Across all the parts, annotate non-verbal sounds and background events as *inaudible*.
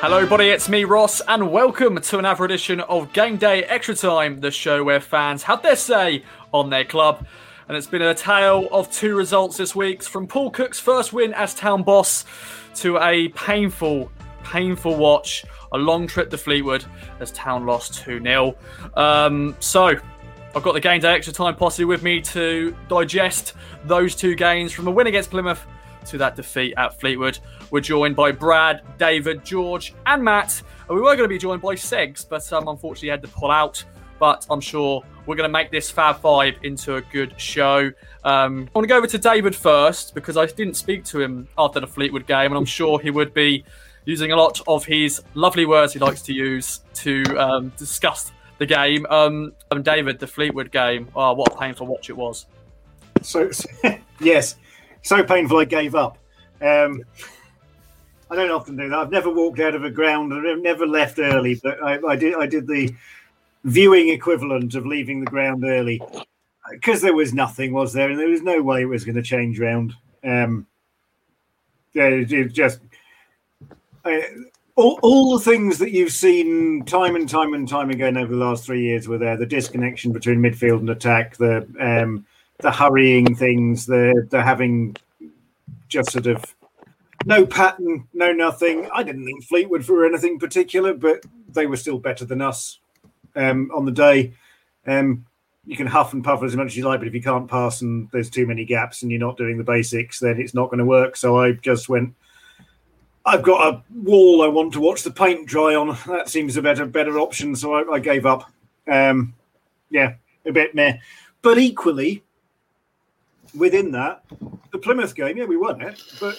Hello, everybody, it's me, Ross, and welcome to another edition of Game Day Extra Time, the show where fans have their say on their club. And it's been a tale of two results this week from Paul Cook's first win as town boss to a painful, painful watch, a long trip to Fleetwood as town lost 2 0. Um, so, I've got the Game Day Extra Time posse with me to digest those two games from the win against Plymouth to that defeat at Fleetwood. We're joined by Brad, David, George, and Matt. And we were going to be joined by Segs, but um, unfortunately had to pull out. But I'm sure we're going to make this Fab Five into a good show. Um, I want to go over to David first because I didn't speak to him after the Fleetwood game, and I'm sure he would be using a lot of his lovely words he likes to use to um, discuss the game. Um, David, the Fleetwood game. Oh, what a painful watch it was. So, *laughs* yes, so painful I gave up. Um, I don't often do that. I've never walked out of a ground. I've never left early, but I, I did. I did the viewing equivalent of leaving the ground early because there was nothing, was there? And there was no way it was going to change round. Um, it, it just I, all, all the things that you've seen time and time and time again over the last three years were there. The disconnection between midfield and attack, the um, the hurrying things, the the having just sort of no pattern, no nothing. I didn't think Fleetwood were anything particular, but they were still better than us um, on the day. Um, you can huff and puff as much as you like, but if you can't pass and there's too many gaps and you're not doing the basics, then it's not going to work. So I just went. I've got a wall I want to watch the paint dry on. That seems a better better option, so I, I gave up. Um, yeah, a bit meh, but equally within that, the Plymouth game, yeah, we won it, but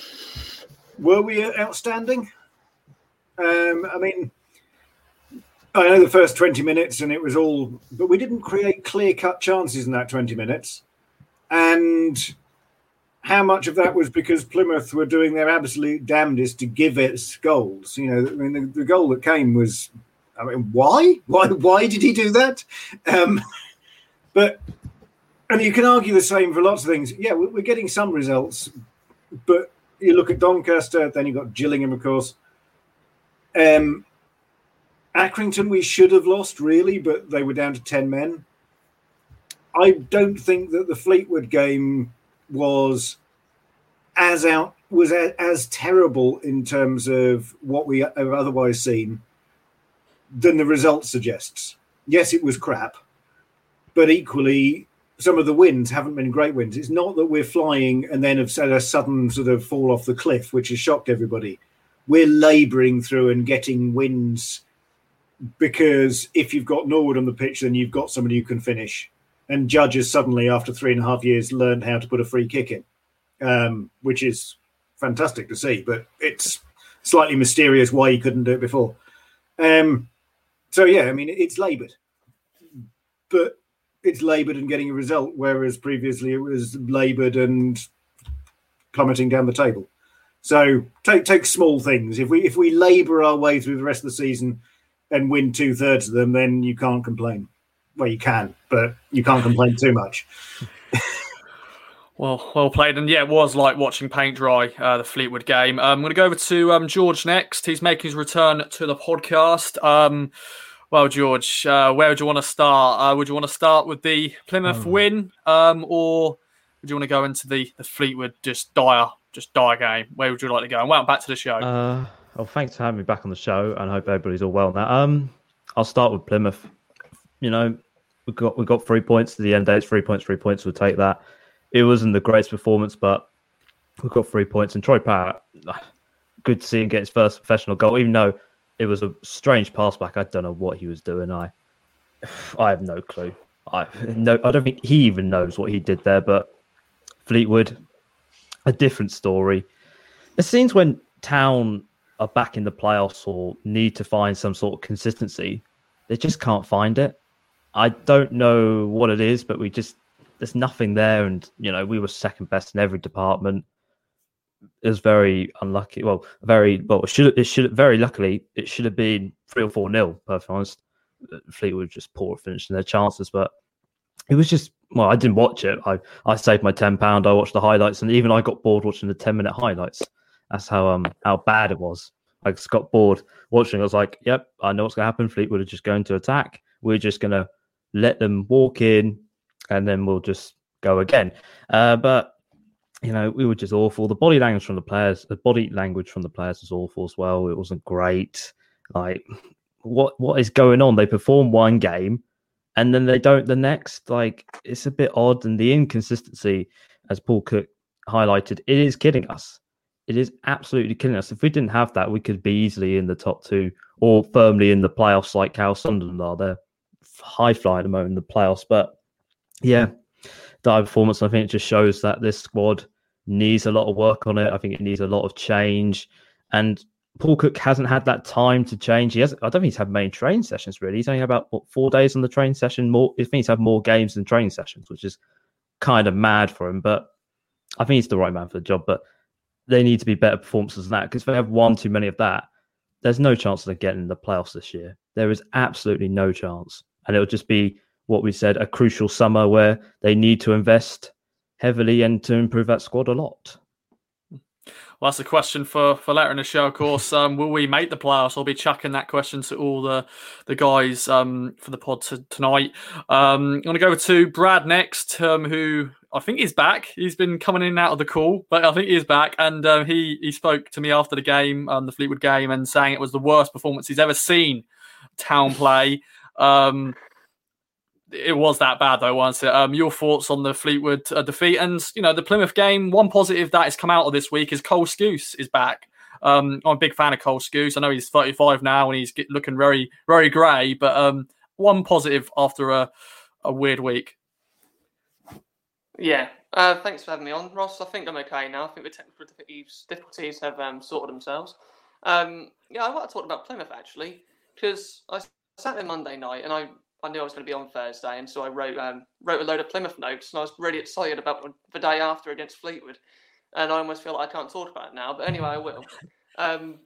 were we outstanding? Um, I mean, I know the first 20 minutes and it was all, but we didn't create clear cut chances in that 20 minutes. And how much of that was because Plymouth were doing their absolute damnedest to give us goals? You know, I mean, the, the goal that came was, I mean, why? Why? Why did he do that? Um, *laughs* but and you can argue the same for lots of things. Yeah, we're getting some results, but you look at Doncaster, then you've got Gillingham, of course. Um, Accrington, we should have lost, really, but they were down to 10 men. I don't think that the Fleetwood game was as out was as, as terrible in terms of what we have otherwise seen than the result suggests. Yes, it was crap, but equally some of the winds haven't been great winds. It's not that we're flying and then have had a sudden sort of fall off the cliff, which has shocked everybody. We're labouring through and getting wins because if you've got Norwood on the pitch, then you've got somebody who can finish. And judges suddenly, after three and a half years, learned how to put a free kick in, um, which is fantastic to see. But it's slightly mysterious why he couldn't do it before. Um, so yeah, I mean, it's laboured, but it's laboured and getting a result, whereas previously it was laboured and plummeting down the table. So take take small things. If we if we labour our way through the rest of the season and win two thirds of them, then you can't complain. Well, you can, but you can't complain too much. *laughs* well, well played, and yeah, it was like watching paint dry. Uh, the Fleetwood game. Um, I'm going to go over to um, George next. He's making his return to the podcast. Um, well, George, uh, where would you want to start? Uh, would you want to start with the Plymouth oh. win, um, or would you want to go into the, the Fleetwood just dire, just dire game? Where would you like to go? And well, back to the show. Uh, well, thanks for having me back on the show, and I hope everybody's all well now. Um, I'll start with Plymouth. You know, we got we got three points to the end. Day. It's three points, three points. We'll take that. It wasn't the greatest performance, but we got three points. And Troy Parrott, *sighs* good to see him get his first professional goal, even though it was a strange pass back. I don't know what he was doing. I I have no clue. I no I don't think he even knows what he did there, but Fleetwood, a different story. It seems when Town are back in the playoffs or need to find some sort of consistency, they just can't find it. I don't know what it is, but we just there's nothing there, and you know we were second best in every department was very unlucky. Well, very well. It should it should very luckily it should have been three or four nil. Perfect honest, Fleetwood just poor finishing their chances, but it was just well. I didn't watch it. I I saved my ten pound. I watched the highlights, and even I got bored watching the ten minute highlights. That's how um how bad it was. I just got bored watching. I was like, "Yep, I know what's to happen. Fleetwood are just going to attack. We're just to let them walk in, and then we'll just go again." Uh, but you know, we were just awful. The body language from the players, the body language from the players was awful as well. It wasn't great. Like, what what is going on? They perform one game, and then they don't the next. Like, it's a bit odd, and the inconsistency, as Paul Cook highlighted, it is killing us. It is absolutely killing us. If we didn't have that, we could be easily in the top two or firmly in the playoffs, like how Sunderland are. They're high flying at the moment in the playoffs, but yeah, that performance. I think it just shows that this squad needs a lot of work on it. I think it needs a lot of change. And Paul Cook hasn't had that time to change. He has I don't think he's had main training sessions really. He's only had about what, four days on the training session. More I think he's had more games than training sessions, which is kind of mad for him. But I think he's the right man for the job. But they need to be better performances than that because if they have one too many of that, there's no chance of them getting in the playoffs this year. There is absolutely no chance. And it'll just be what we said, a crucial summer where they need to invest heavily and to improve that squad a lot. Well, that's a question for, for later in the show, of course. *laughs* Um, will we make the playoffs? I'll be chucking that question to all the the guys um, for the pod to, tonight. Um, I'm going to go to Brad next, um, who I think is back. He's been coming in and out of the call, but I think he is back. And uh, he he spoke to me after the game, um, the Fleetwood game, and saying it was the worst performance he's ever seen Town play. It was that bad though, wasn't it? Um, your thoughts on the Fleetwood uh, defeat and you know the Plymouth game. One positive that has come out of this week is Cole Skuse is back. Um, I'm a big fan of Cole Skuse. I know he's 35 now and he's looking very very grey, but um, one positive after a a weird week. Yeah, uh, thanks for having me on, Ross. I think I'm okay now. I think the technical difficulties have um, sorted themselves. Um, yeah, I want to talk about Plymouth actually because I sat there Monday night and I I knew I was going to be on Thursday, and so I wrote um, wrote a load of Plymouth notes, and I was really excited about the day after against Fleetwood, and I almost feel like I can't talk about it now. But anyway, I will. *laughs* Um,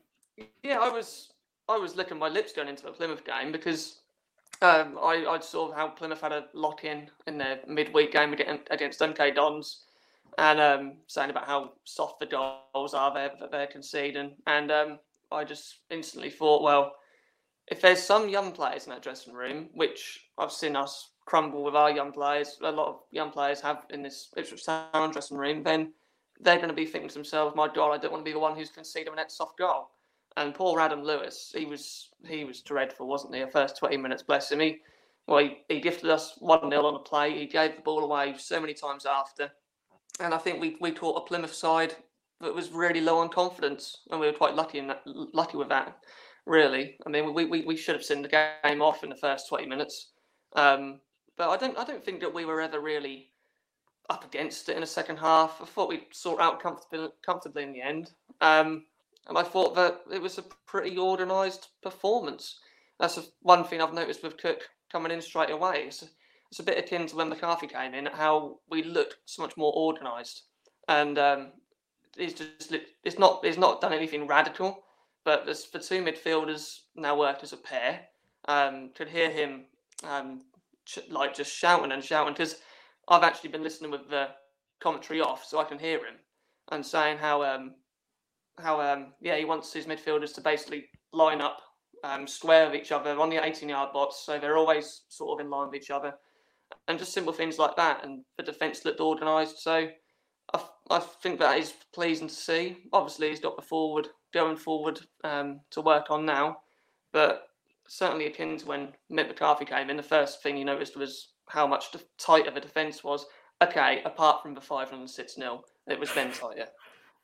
yeah, I was I was licking my lips going into the Plymouth game because um, I I saw how Plymouth had a lock in in their midweek game against MK Dons, and um, saying about how soft the goals are they're, they're conceding, and um, I just instantly thought, well if there's some young players in that dressing room, which I've seen us crumble with our young players, a lot of young players have in this Ipswich dressing room, then they're going to be thinking to themselves, "My God, I don't want to be the one who's conceding a net soft goal." And poor Adam Lewis, he was he was dreadful, wasn't he? The first twenty minutes, bless him. He well, he, he gifted us one 0 on a play. He gave the ball away so many times after, and I think we we taught a Plymouth side that was really low on confidence, and we were quite lucky in that, lucky with that really. I mean, we, we, we should have seen the game off in the first 20 minutes. Um, but I don't I don't think that we were ever really up against it in the second half. I thought we'd sort out comfortably, comfortably in the end. Um, and I thought that it was a pretty organised performance. That's one thing I've noticed with Cook coming in straight away. It's a, it's a bit akin to when McCarthy came in, how we looked so much more organised. And um, just it's not it's not done anything radical. But the, the two midfielders now worked as a pair. Um, could hear him um, ch- like just shouting and shouting because I've actually been listening with the commentary off, so I can hear him and saying how um, how um, yeah he wants his midfielders to basically line up um, square with each other on the 18 yard box, so they're always sort of in line with each other, and just simple things like that. And the defence looked organised, so I, I think that is pleasing to see. Obviously, he's got the forward going forward um, to work on now. But certainly akin to when Mick McCarthy came in, the first thing you noticed was how much tight of the defence was. Okay, apart from the 506 0, it was then tighter.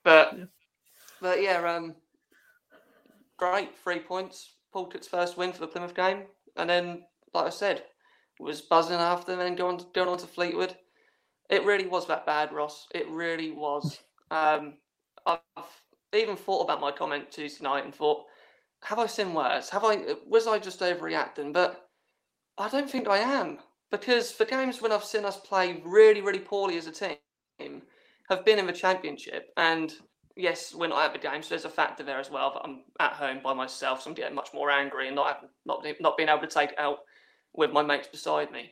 But yeah. but yeah, um, great three points. Paul first win for the Plymouth game, and then like I said, was buzzing after, and then going going on to Fleetwood. It really was that bad, Ross. It really was. Um, I've even thought about my comment Tuesday night and thought, have I seen worse? Have I was I just overreacting? But I don't think I am because the games when I've seen us play really, really poorly as a team have been in the championship. And yes, we're not at the game, so there's a factor there as well. That I'm at home by myself, so I'm getting much more angry and not not not being able to take it out with my mates beside me.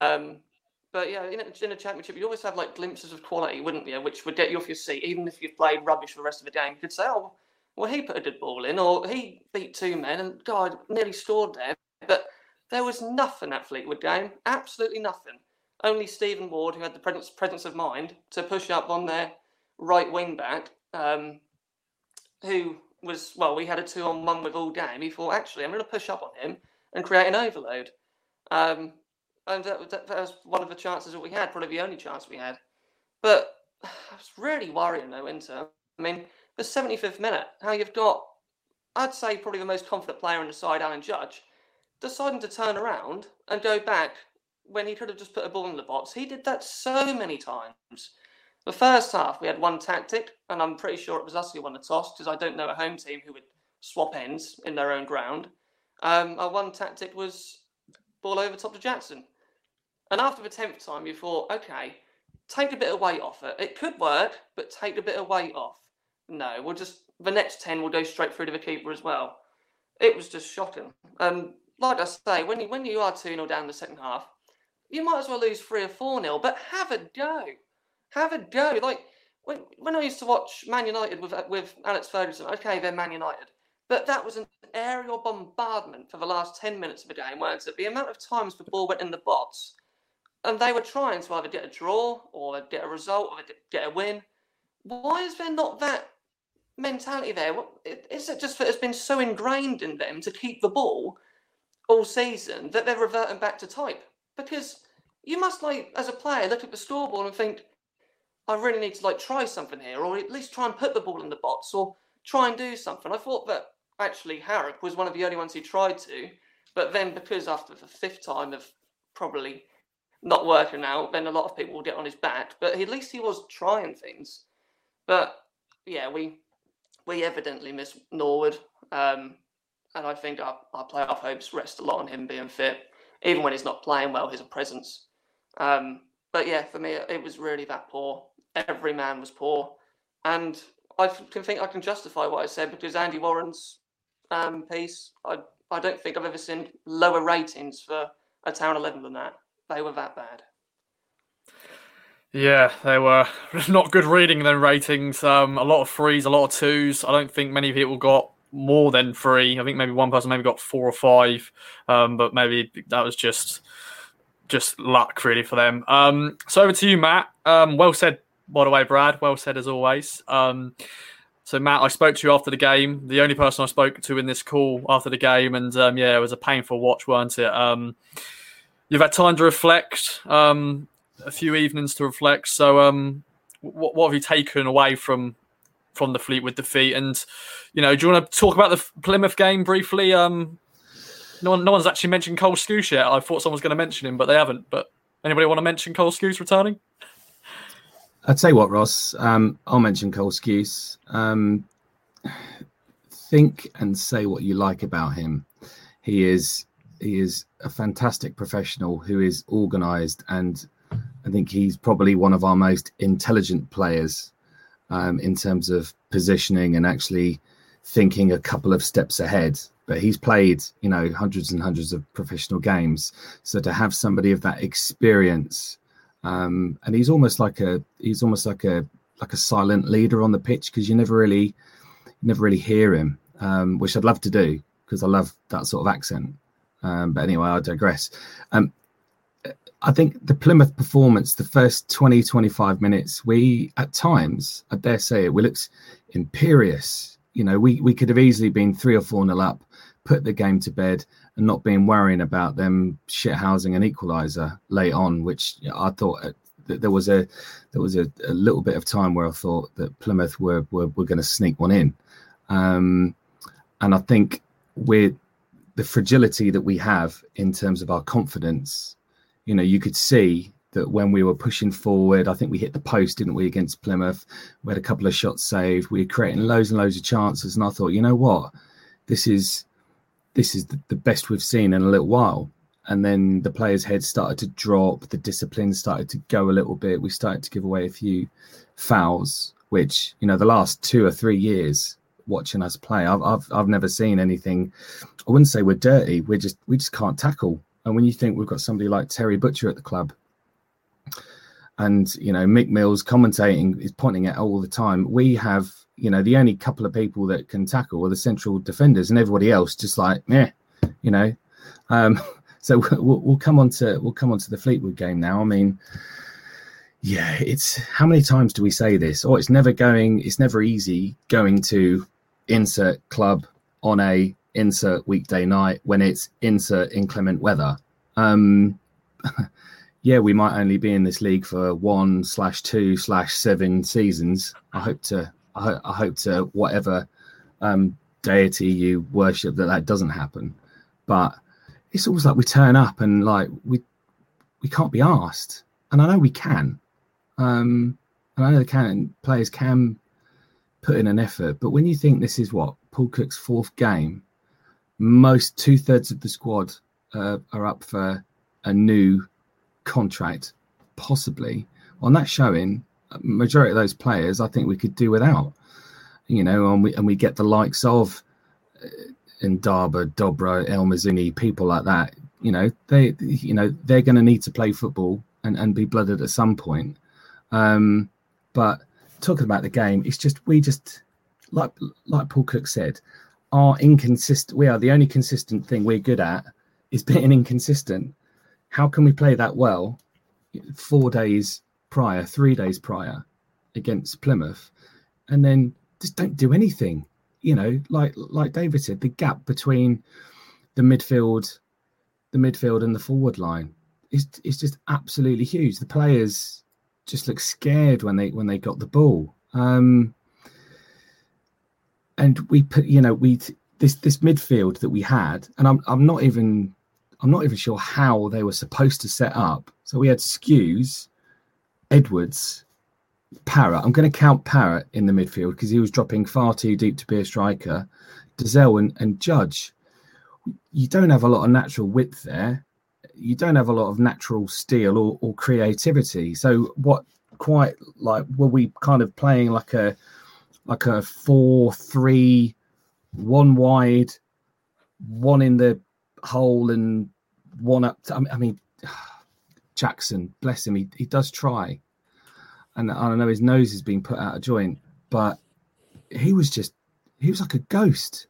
Um, but yeah, in a, in a championship, you always have like glimpses of quality, wouldn't you? Which would get you off your seat, even if you've played rubbish for the rest of the game. You could say, "Oh, well, he put a good ball in, or he beat two men and God nearly scored there. But there was nothing that Fleetwood game, absolutely nothing. Only Stephen Ward, who had the presence, presence of mind to push up on their right wing back, um, who was well, we had a two on one with all game. He thought, actually, I'm going to push up on him and create an overload. Um, and that, that, that, was one of the chances that we had, probably the only chance we had. But *sighs* I was really worrying though, Inter. I mean, the 75th minute, how you've got, I'd say, probably the most confident player on the side, Alan Judge, deciding to turn around and go back when he could have just put a ball in the box. He did that so many times. The first half, we had one tactic, and I'm pretty sure it was us who won the toss because I don't know a home team who would swap ends in their own ground. Um, our one tactic was ball over top to Jackson. And after the 10th time, you thought, okay, take a bit of weight off it. It could work, but take a bit of weight off. No, we'll just, the next 10 will go straight through to the keeper as well. It was just shocking. And like I say, when you, when you are 2 0 down the second half, you might as well lose 3 or 4 0, but have a go. Have a go. Like, when, when I used to watch Man United with, with Alex Ferguson, okay, they're Man United. But that was an aerial bombardment for the last 10 minutes of the game, weren't it? The amount of times the ball went in the box, and they were trying to either get a draw or get a result or get a win. Why is there not that mentality there? Is it just that it's been so ingrained in them to keep the ball all season that they're reverting back to type? Because you must, like, as a player, look at the scoreboard and think, I really need to like try something here, or at least try and put the ball in the box, or try and do something. I thought that actually Harrop was one of the only ones who tried to, but then because after the fifth time of probably not working out, then a lot of people will get on his back. But at least he was trying things. But yeah, we we evidently miss Norwood, um, and I think our, our playoff hopes rest a lot on him being fit. Even when he's not playing well, his presence. Um, but yeah, for me, it was really that poor. Every man was poor, and I can think I can justify what I said because Andy Warren's um, piece, I I don't think I've ever seen lower ratings for a town eleven than that. They were that bad. Yeah, they were *laughs* not good reading them ratings. Um, a lot of threes, a lot of twos. I don't think many people got more than three. I think maybe one person maybe got four or five, um, but maybe that was just just luck really for them. Um, so over to you, Matt. Um, well said, by the way, Brad. Well said as always. Um, so Matt, I spoke to you after the game. The only person I spoke to in this call after the game, and um, yeah, it was a painful watch, weren't it? You've had time to reflect, um, a few evenings to reflect. So, um, what, what have you taken away from from the Fleetwood defeat? And you know, do you want to talk about the Plymouth game briefly? Um, no one, no one's actually mentioned Cole Skuse yet. I thought someone was going to mention him, but they haven't. But anybody want to mention Cole Skuse returning? I'd say what Ross. Um, I'll mention Cole Skuse. Um, think and say what you like about him. He is he is a fantastic professional who is organised, and I think he's probably one of our most intelligent players um, in terms of positioning and actually thinking a couple of steps ahead. But he's played, you know, hundreds and hundreds of professional games, so to have somebody of that experience, um, and he's almost like a he's almost like a like a silent leader on the pitch because you never really never really hear him, um, which I'd love to do because I love that sort of accent. Um, but anyway, I digress. Um, I think the Plymouth performance, the first 20, 25 minutes, we at times, I dare say it, we looked imperious. You know, we, we could have easily been three or four nil up, put the game to bed, and not being worrying about them shithousing an equaliser late on, which I thought uh, that there was a there was a, a, little bit of time where I thought that Plymouth were were, were going to sneak one in, um, and I think we're the fragility that we have in terms of our confidence. You know, you could see that when we were pushing forward, I think we hit the post, didn't we, against Plymouth? We had a couple of shots saved. We were creating loads and loads of chances, and I thought, you know what, this is this is the, best we've seen in a little while. And then the players' heads started to drop, the discipline started to go a little bit. We started to give away a few fouls, which you know the last two or three years watching us play. I've, I've I've never seen anything. I wouldn't say we're dirty. We're just we just can't tackle. And when you think we've got somebody like Terry Butcher at the club, and you know Mick Mills commentating is pointing at all the time. We have you know the only couple of people that can tackle are the central defenders, and everybody else just like yeah, you know. Um, *laughs* so we'll, we'll come on to we'll come on to the Fleetwood game now. I mean, yeah, it's how many times do we say this? Oh, it's never going. It's never easy going to insert club on a insert weekday night when it's insert inclement weather. Um, *laughs* yeah, we might only be in this league for one slash two slash seven seasons. I hope to, I, I hope to whatever um, deity you worship that that doesn't happen. But it's always like we turn up and like we we can't be asked, and I know we can. Um, and I know the can players can put in an effort, but when you think this is what Paul Cook's fourth game, most two thirds of the squad uh, are up for a new contract, possibly. On that showing, majority of those players, I think we could do without. You know, and we and we get the likes of uh, Ndaba, Dobra, El people like that. You know, they you know they're going to need to play football and and be blooded at some point. Um, but talking about the game, it's just we just like like Paul Cook said, are inconsistent. We are the only consistent thing we're good at is being inconsistent how can we play that well four days prior, three days prior against Plymouth, and then just don't do anything? You know, like like David said, the gap between the midfield, the midfield and the forward line is is just absolutely huge. The players just looked scared when they when they got the ball. Um, and we put, you know, we this this midfield that we had, and I'm I'm not even I'm not even sure how they were supposed to set up. So we had Skuse, Edwards, Parrott. I'm going to count Parrott in the midfield because he was dropping far too deep to be a striker. Dozzell and, and Judge. You don't have a lot of natural width there. You don't have a lot of natural steel or, or creativity. So what quite like were we kind of playing like a like a four three one wide one in the hole and one up. To, I mean, *sighs* Jackson, bless him, he, he does try, and I know his nose has been put out of joint, but he was just he was like a ghost,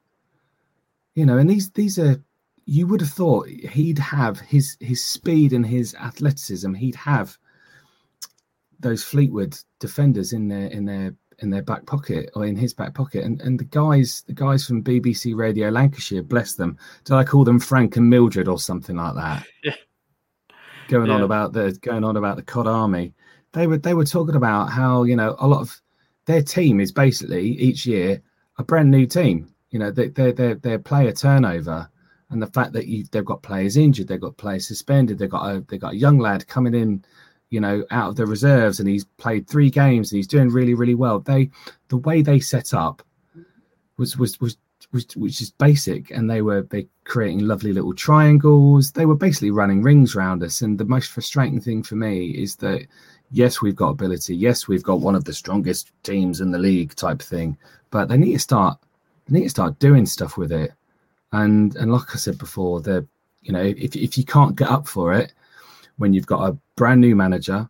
you know. And these these are you would have thought he'd have his his speed and his athleticism. He'd have those Fleetwood defenders in their in their in their back pocket or in his back pocket. And and the guys, the guys from BBC Radio Lancashire, bless them. Did I call them Frank and Mildred or something like that? *laughs* Yeah. Going Yeah. on about the going on about the COD Army. They were they were talking about how you know a lot of their team is basically each year a brand new team. You know they they they their player turnover and the fact that you they've got players injured, they've got players suspended, they've got a they've got a young lad coming in you know, out of the reserves and he's played three games and he's doing really, really well. They, the way they set up was, was, was, was, was just basic and they were, they creating lovely little triangles. They were basically running rings around us. And the most frustrating thing for me is that, yes, we've got ability. Yes, we've got one of the strongest teams in the league type thing, but they need to start, they need to start doing stuff with it. And, and like I said before, the, you know, if, if you can't get up for it, when you've got a brand new manager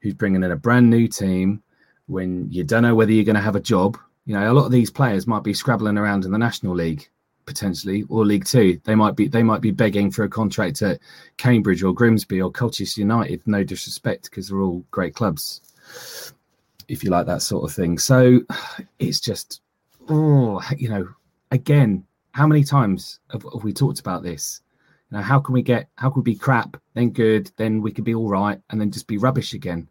who's bringing in a brand new team, when you don't know whether you're going to have a job. You know, a lot of these players might be scrabbling around in the National League potentially or League Two. They might be they might be begging for a contract at Cambridge or Grimsby or Colchester United. No disrespect, because they're all great clubs. If you like that sort of thing, so it's just oh, you know, again, how many times have, have we talked about this? Now, how can we get how can we be crap, then good, then we could be all right, and then just be rubbish again,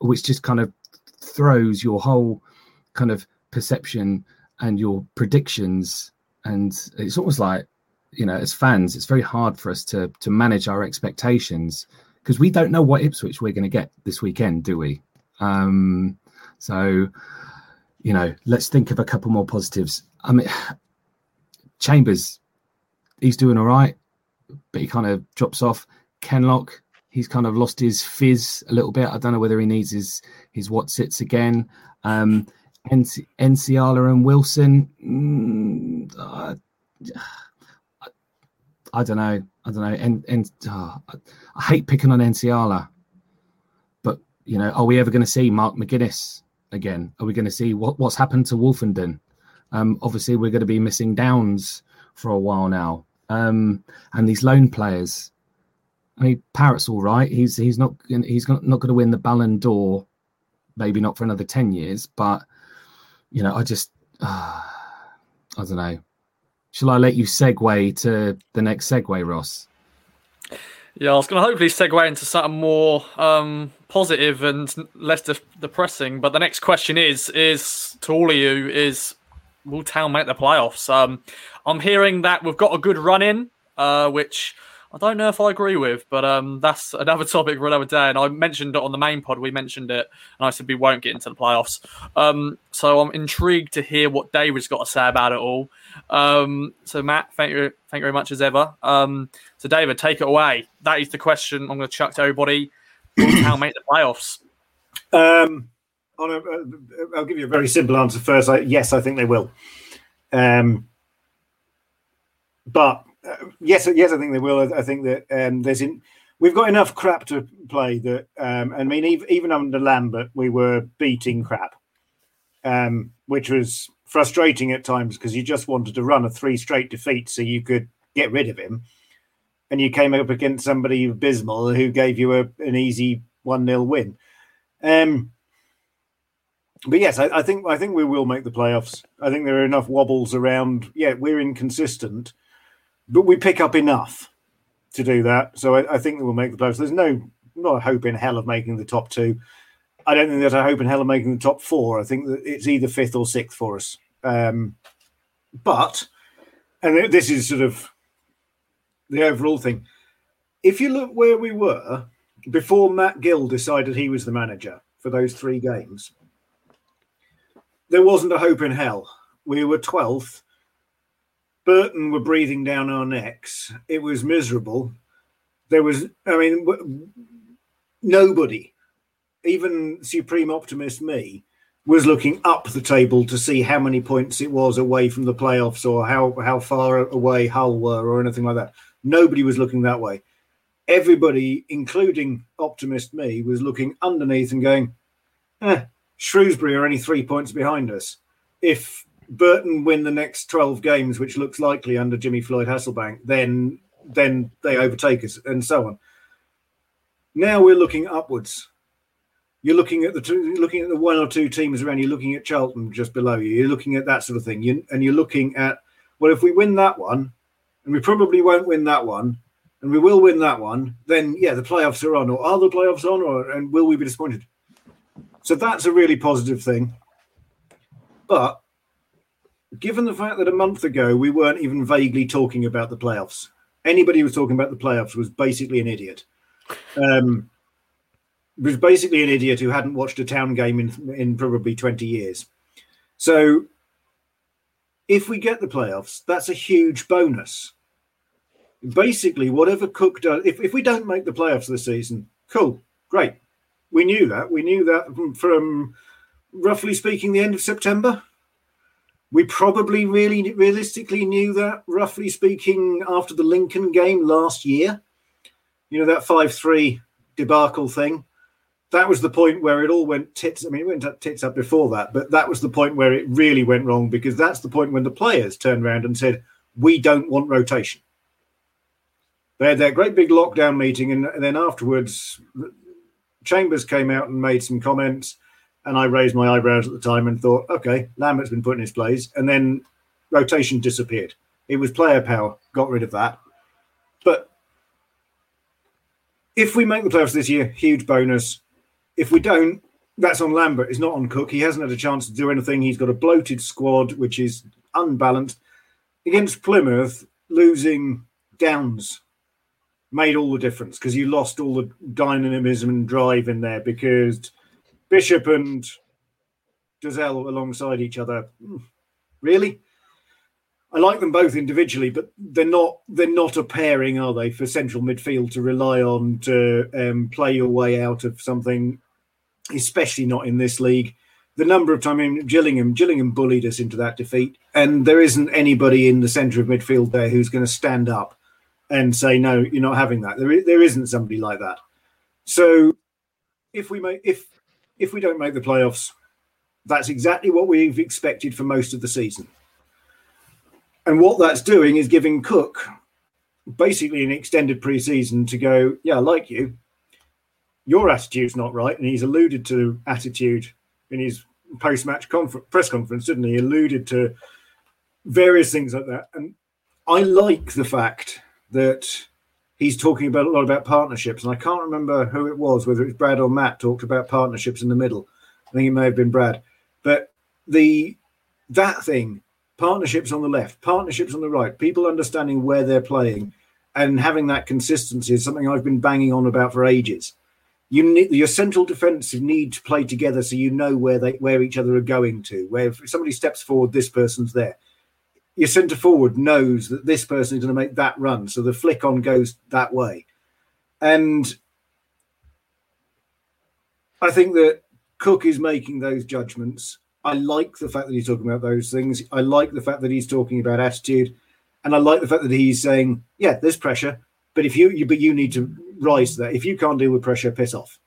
which just kind of throws your whole kind of perception and your predictions, and it's almost like you know, as fans, it's very hard for us to to manage our expectations because we don't know what Ipswich we're going to get this weekend, do we? Um, so, you know, let's think of a couple more positives. I mean, Chambers, he's doing all right but he kind of drops off. Kenlock, he's kind of lost his fizz a little bit. I don't know whether he needs his his what sits again. Um, NC, Nsiala and Wilson, mm, uh, I, I don't know. I don't know. And uh, I, hate picking on Nsiala, but you know, are we ever going to see Mark McGuinness again? Are we going to see what, what's happened to Woolfenden? Um, obviously, we're going to be missing Downes for a while now, um, and these lone players. I mean, Parrott's all right. He's he's not he's not, going to win the Ballon d'Or, maybe not for another ten years. But you know, I just uh, *sighs* I don't know. Shall I let you segue to the next segue, Ross? Yeah, I was going to hopefully segue into something more um, positive and less de- depressing. But the next question is, is to all of you, is will Town make the playoffs? Um, I'm hearing that we've got a good run in, uh, which I don't know if I agree with, but um, that's another *laughs* topic for another day. And I mentioned it on the main pod. We mentioned it, and I said we won't get into the playoffs. Um, so I'm intrigued to hear what David's got to say about it all. Um, so Matt, thank you, thank you very much as ever. Um, so David, take it away. That is the question I'm going to chuck to everybody. Town make the playoffs? Um, a, uh, I'll give you a very simple answer first. I, yes, I think they will. Um, but uh, yes, yes, I think they will. I, I think that um, there's in we've got enough crap to play that. Um, I mean, even, even under Lambert, we were beating crap, um, which was frustrating at times because you just wanted to run a three straight defeat so you could get rid of him, and you came up against somebody abysmal who gave you a, an easy one 0 win. Um, but yes, I, I, think I think we will make the playoffs. I think there are enough wobbles around. Yeah, we're inconsistent, but we pick up enough to do that. So I, I think we'll make the playoffs. There's no not a hope in hell of making the top two. I don't think there's a hope in hell of making the top four. I think that it's either fifth or sixth for us. Um, but and this is sort of the overall thing. If you look where we were before Matt Gill decided he was the manager for those three games, there wasn't a hope in hell. We were 12th. Burton were breathing down our necks. It was miserable. There was, I mean, nobody, even supreme optimist me, was looking up the table to see how many points it was away from the playoffs or how, how far away Hull were or anything like that. Nobody was looking that way. Everybody, including optimist me, was looking underneath and going, eh, Shrewsbury are only three points behind us. If Burton win the next 12 games, which looks likely under Jimmy Floyd Hasselbaink, then then they overtake us and so on. Now we're looking upwards. You're looking at the two, looking at the one or two teams around. You're looking at Charlton just below you. You're looking at that sort of thing. You, and you're looking at well, if we win that one, and we probably won't win that one, and we will win that one, then yeah, the playoffs are on. Or are the playoffs on? Or and will we be disappointed? So that's a really positive thing. But given the fact that a month ago we weren't even vaguely talking about the playoffs, anybody who was talking about the playoffs was basically an idiot. Um, was basically an idiot who hadn't watched a town game in in probably 20 years. So if we get the playoffs, that's a huge bonus. Basically, whatever Cook does, if, if we don't make the playoffs this season, cool, great we knew that. We knew that from, roughly speaking the end of September. We probably really realistically knew that, roughly speaking, after the Lincoln game last year. You know, that 5 3 debacle thing. That was the point where it all went tits. I mean, it went tits up before that, but that was the point where it really went wrong because that's the point when the players turned around and said, We don't want rotation. They had that great big lockdown meeting, and, and then afterwards, Chambers came out and made some comments, and I raised my eyebrows at the time and thought, okay, Lambert's been put in his place, and then rotation disappeared. It was player power, got rid of that. But if we make the playoffs this year, huge bonus. If we don't, that's on Lambert. It's not on Cook. He hasn't had a chance to do anything. He's got a bloated squad, which is unbalanced. Against Plymouth, losing Downes made all the difference because you lost all the dynamism and drive in there because Bishop and Dozzell alongside each other. Hmm, really? I like them both individually, but they're not they're not a pairing, are they, for central midfield to rely on to um, play your way out of something, especially not in this league. The number of times I mean, Gillingham, Gillingham bullied us into that defeat, and there isn't anybody in the centre of midfield there who's going to stand up and say no you're not having that there, there isn't somebody like that so if we make if if we don't make the playoffs, that's exactly what we've expected for most of the season. And what that's doing is giving Cook basically an extended preseason to go, yeah, like you. Your attitude's not right. And he's alluded to attitude in his post match confer- press conference, didn't? He alluded to various things like that. And I like the fact that he's talking about a lot about partnerships. And I can't remember who it was, whether it's Brad or Matt talked about partnerships in the middle. I think it may have been Brad. But the that thing, partnerships on the left, partnerships on the right, people understanding where they're playing and having that consistency is something I've been banging on about for ages. You need your central defensive need to play together so you know where they where each other are going to. Where if somebody steps forward, this person's there. Your centre forward knows that this person is going to make that run, so the flick on goes that way. And I think that Cook is making those judgments. I like the fact that he's talking about those things. I like the fact that he's talking about attitude, and I like the fact that he's saying, "Yeah, there's pressure, but if you, you but you need to rise to that. If you can't deal with pressure, piss off."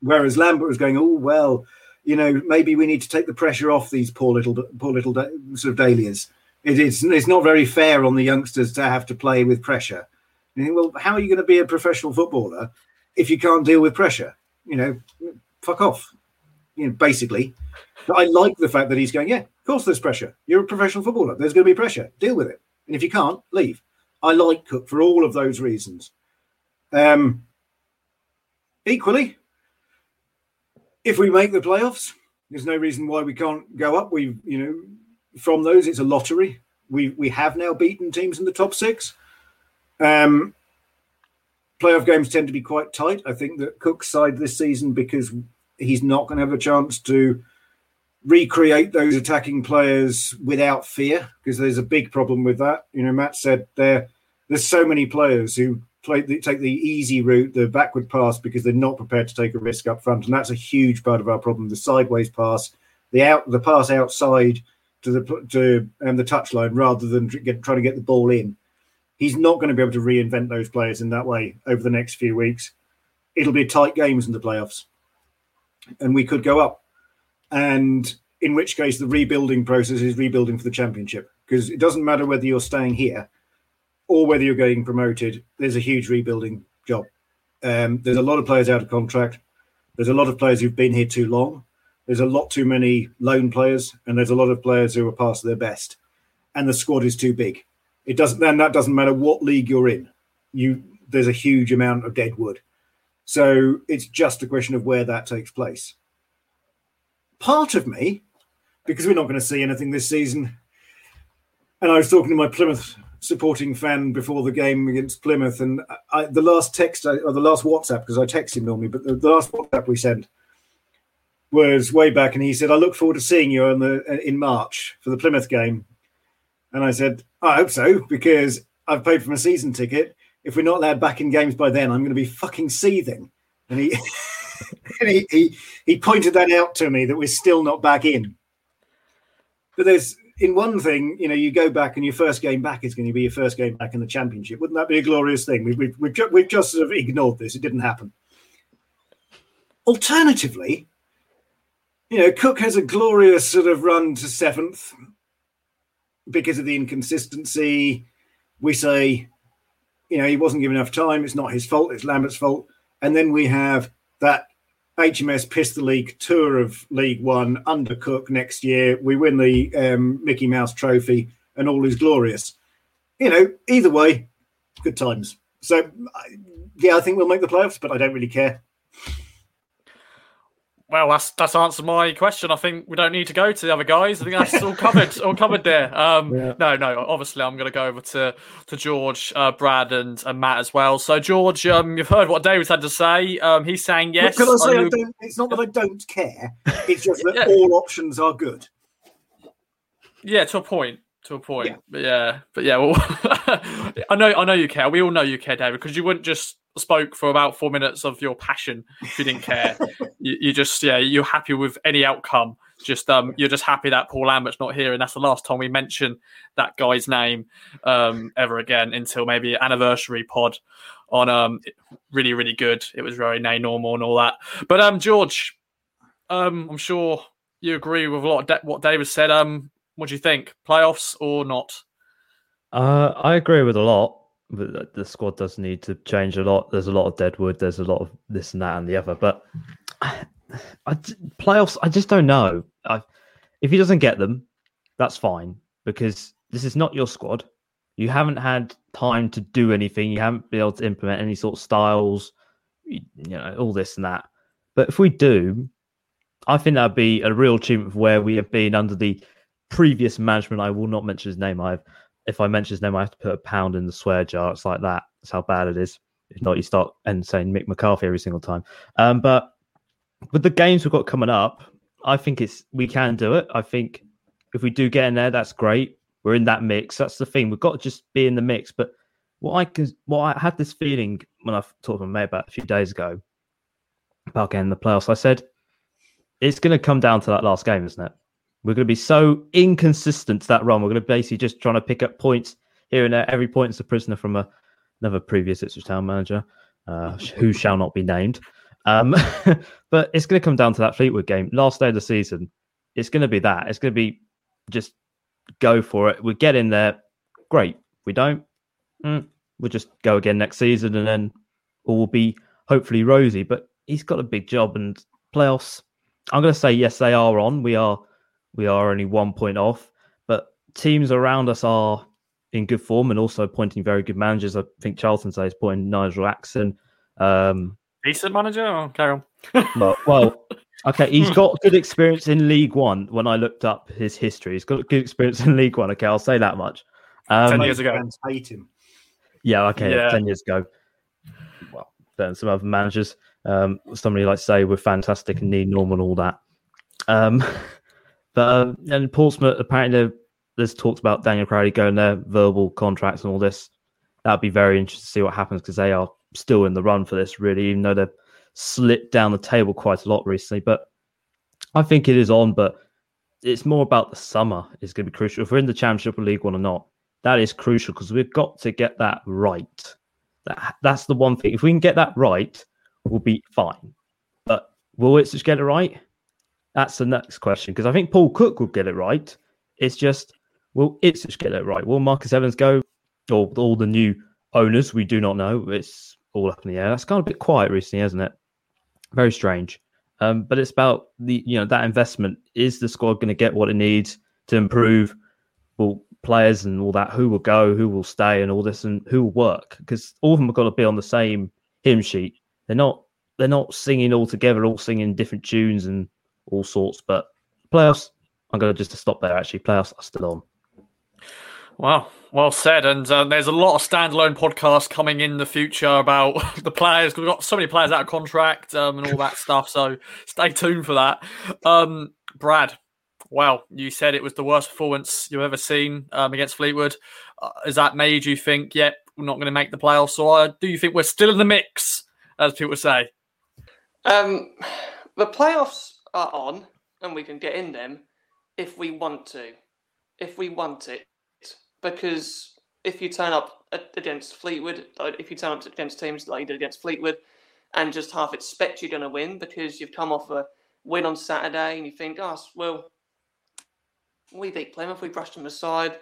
Whereas Lambert was going, "Oh well, you know, maybe we need to take the pressure off these poor little poor little sort of dahlias. It is it's not very fair on the youngsters to have to play with pressure." Think, well, how are you going to be a professional footballer if you can't deal with pressure? You know, fuck off. You know, basically. But I like the fact that he's going, yeah, of course there's pressure. You're a professional footballer. There's going to be pressure. Deal with it. And if you can't, leave. I like Cook for all of those reasons. Um, equally, if we make the playoffs, there's no reason why we can't go up. We, you know, from those, it's a lottery. We we have now beaten teams in the top six. Um, playoff games tend to be quite tight. I think that Cook's side this season because he's not going to have a chance to recreate those attacking players without fear because there's a big problem with that. You know, Matt said there there's so many players who play take the easy route, the backward pass because they're not prepared to take a risk up front, and that's a huge part of our problem. The sideways pass, the out the pass outside to the to um, the touchline rather than get, trying to get the ball in. He's not going to be able to reinvent those players in that way over the next few weeks. It'll be tight games in the playoffs, and we could go up. And in which case, the rebuilding process is rebuilding for the championship because it doesn't matter whether you're staying here or whether you're getting promoted. There's a huge rebuilding job. Um, there's a lot of players out of contract. There's a lot of players who've been here too long. There's a lot too many lone players, and there's a lot of players who are past their best, and the squad is too big. It doesn't. Then that doesn't matter what league you're in. You there's a huge amount of dead wood. So it's just a question of where that takes place. Part of me, because we're not going to see anything this season, and I was talking to my Plymouth supporting fan before the game against Plymouth, and I, the last text or the last WhatsApp because I text him normally, but the, the, last WhatsApp we sent was way back, and he said, "I look forward to seeing you in the uh, in March for the Plymouth game," and I said, "I hope so because I've paid for my season ticket. If we're not allowed back in games by then, I'm going to be fucking seething." And he *laughs* and he, he he pointed that out to me that we're still not back in. But there's in one thing, you know, you go back and your first game back is going to be your first game back in the championship. Wouldn't that be a glorious thing? We've, we've, we've, ju- we've just sort of ignored this. It didn't happen. Alternatively, you know, Cook has a glorious sort of run to seventh because of the inconsistency. We say, you know, he wasn't given enough time. It's not his fault. It's Lambert's fault. And then we have that HMS Pistol League tour of League One under Cook next year. We win the um, Mickey Mouse Trophy, and all is glorious. You know, either way, good times. So, yeah, I think we'll make the playoffs, but I don't really care. Well, that's that's answered my question. I think we don't need to go to the other guys. I think that's all covered, *laughs* all covered there. Um, yeah. No, no. Obviously, I'm going to go over to to George, uh, Brad, and, and Matt as well. So, George, um, you've heard what David's had to say. Um, he's saying yes. Can I say I don't, it's not that I don't care. It's *laughs* just that yeah. all options are good. Yeah, to a point to a point. Yeah. But yeah, but yeah. Well, *laughs* I know, I know you care. We all know you care, David, because you wouldn't just spoke for about four minutes of your passion if you didn't care. *laughs* you, you, just, yeah, you're happy with any outcome. Just, um, you're just happy that Paul Lambert's not here, and that's the last time we mention that guy's name um, ever again until maybe anniversary pod on um really really good. It was very nay normal and all that. But um George, um I'm sure you agree with a lot of da- what David said. Um, what do you think? Playoffs or not? Uh, I agree with a lot. But the squad does need to change a lot. There's a lot of deadwood. There's a lot of this and that and the other. But *sighs* I, I playoffs, I just don't know. I, if he doesn't get them, that's fine because this is not your squad. You haven't had time to do anything. You haven't been able to implement any sort of styles, you know, all this and that. But if we do, I think that'd be a real achievement of where we have been under the previous management. I will not mention his name. I've if I mention his name, I have to put a pound in the swear jar. It's like that. That's how bad it is. If not, you start and saying Mick McCarthy every single time. Um, but with the games we've got coming up, I think it's we can do it. I think if we do get in there, that's great. We're in that mix. That's the thing. We've got to just be in the mix. But what I can, what I had this feeling when I talked to my mate about a few days ago about getting the playoffs, I said it's going to come down to that last game, isn't it? We're going to be so inconsistent to that run. We're going to basically just trying to pick up points here and there. Every point is a prisoner from a, another previous Ipswich Town manager, uh, who shall not be named. Um, *laughs* but it's going to come down to that Fleetwood game, last day of the season. It's going to be that. It's going to be just go for it. We get in there, great. We don't, mm, we'll just go again next season, and then all will be hopefully rosy. But he's got a big job, and playoffs. I'm going to say yes, they are on. We are we are only one point off, but teams around us are in good form and also appointing very good managers. I think Charlton says is appointing Nigel Adkins. Um, Decent manager, oh, Carol? on. well, well, *laughs* okay, he's got good experience in League One. When I looked up his history, he's got good experience in League One. Okay, I'll say that much. Um, ten years ago, hate him. Yeah, okay, yeah. ten years ago. Well, then some other managers, um, somebody like say we're fantastic and need Norman all that. Um, *laughs* But um, and Portsmouth apparently there's talks about Daniel Cowley going there, verbal contracts and all this. That'd be very interesting to see what happens because they are still in the run for this, really, even though they've slipped down the table quite a lot recently. But I think it is on, but it's more about the summer is going to be crucial. If we're in the Championship or League One or not, that is crucial because we've got to get that right. That that's the one thing. If we can get that right, we'll be fine. But will it just get it right? That's the next question because I think Paul Cook will get it right. It's just will Ipswich get it right? Will Marcus Evans go? Or all the new owners? We do not know. It's all up in the air. That's kind of a bit quiet recently, hasn't it? Very strange. Um, but it's about the you know that investment. Is the squad going to get what it needs to improve? Will players and all that who will go, who will stay, and all this, and who will work? Because all of them have got to be on the same hymn sheet. They're not. They're not singing all together, all singing different tunes and all sorts. But playoffs, I'm going to just stop there. Actually, playoffs are still on. Wow, well said. And uh, there's a lot of standalone podcasts coming in the future about *laughs* the players. We've got so many players out of contract um, and all that stuff. So stay tuned for that. Um, Brad, wow, you said it was the worst performance you've ever seen um, against Fleetwood. Uh, has that made you think, yep, we're not going to make the playoffs? Or do you think we're still in the mix, as people say? Um, the playoffs are on and we can get in them if we want to. If we want it. Because if you turn up against Fleetwood, if you turn up against teams like you did against Fleetwood, and just half expect you're going to win because you've come off a win on Saturday and you think, oh, well, we beat Plymouth, we brushed them aside,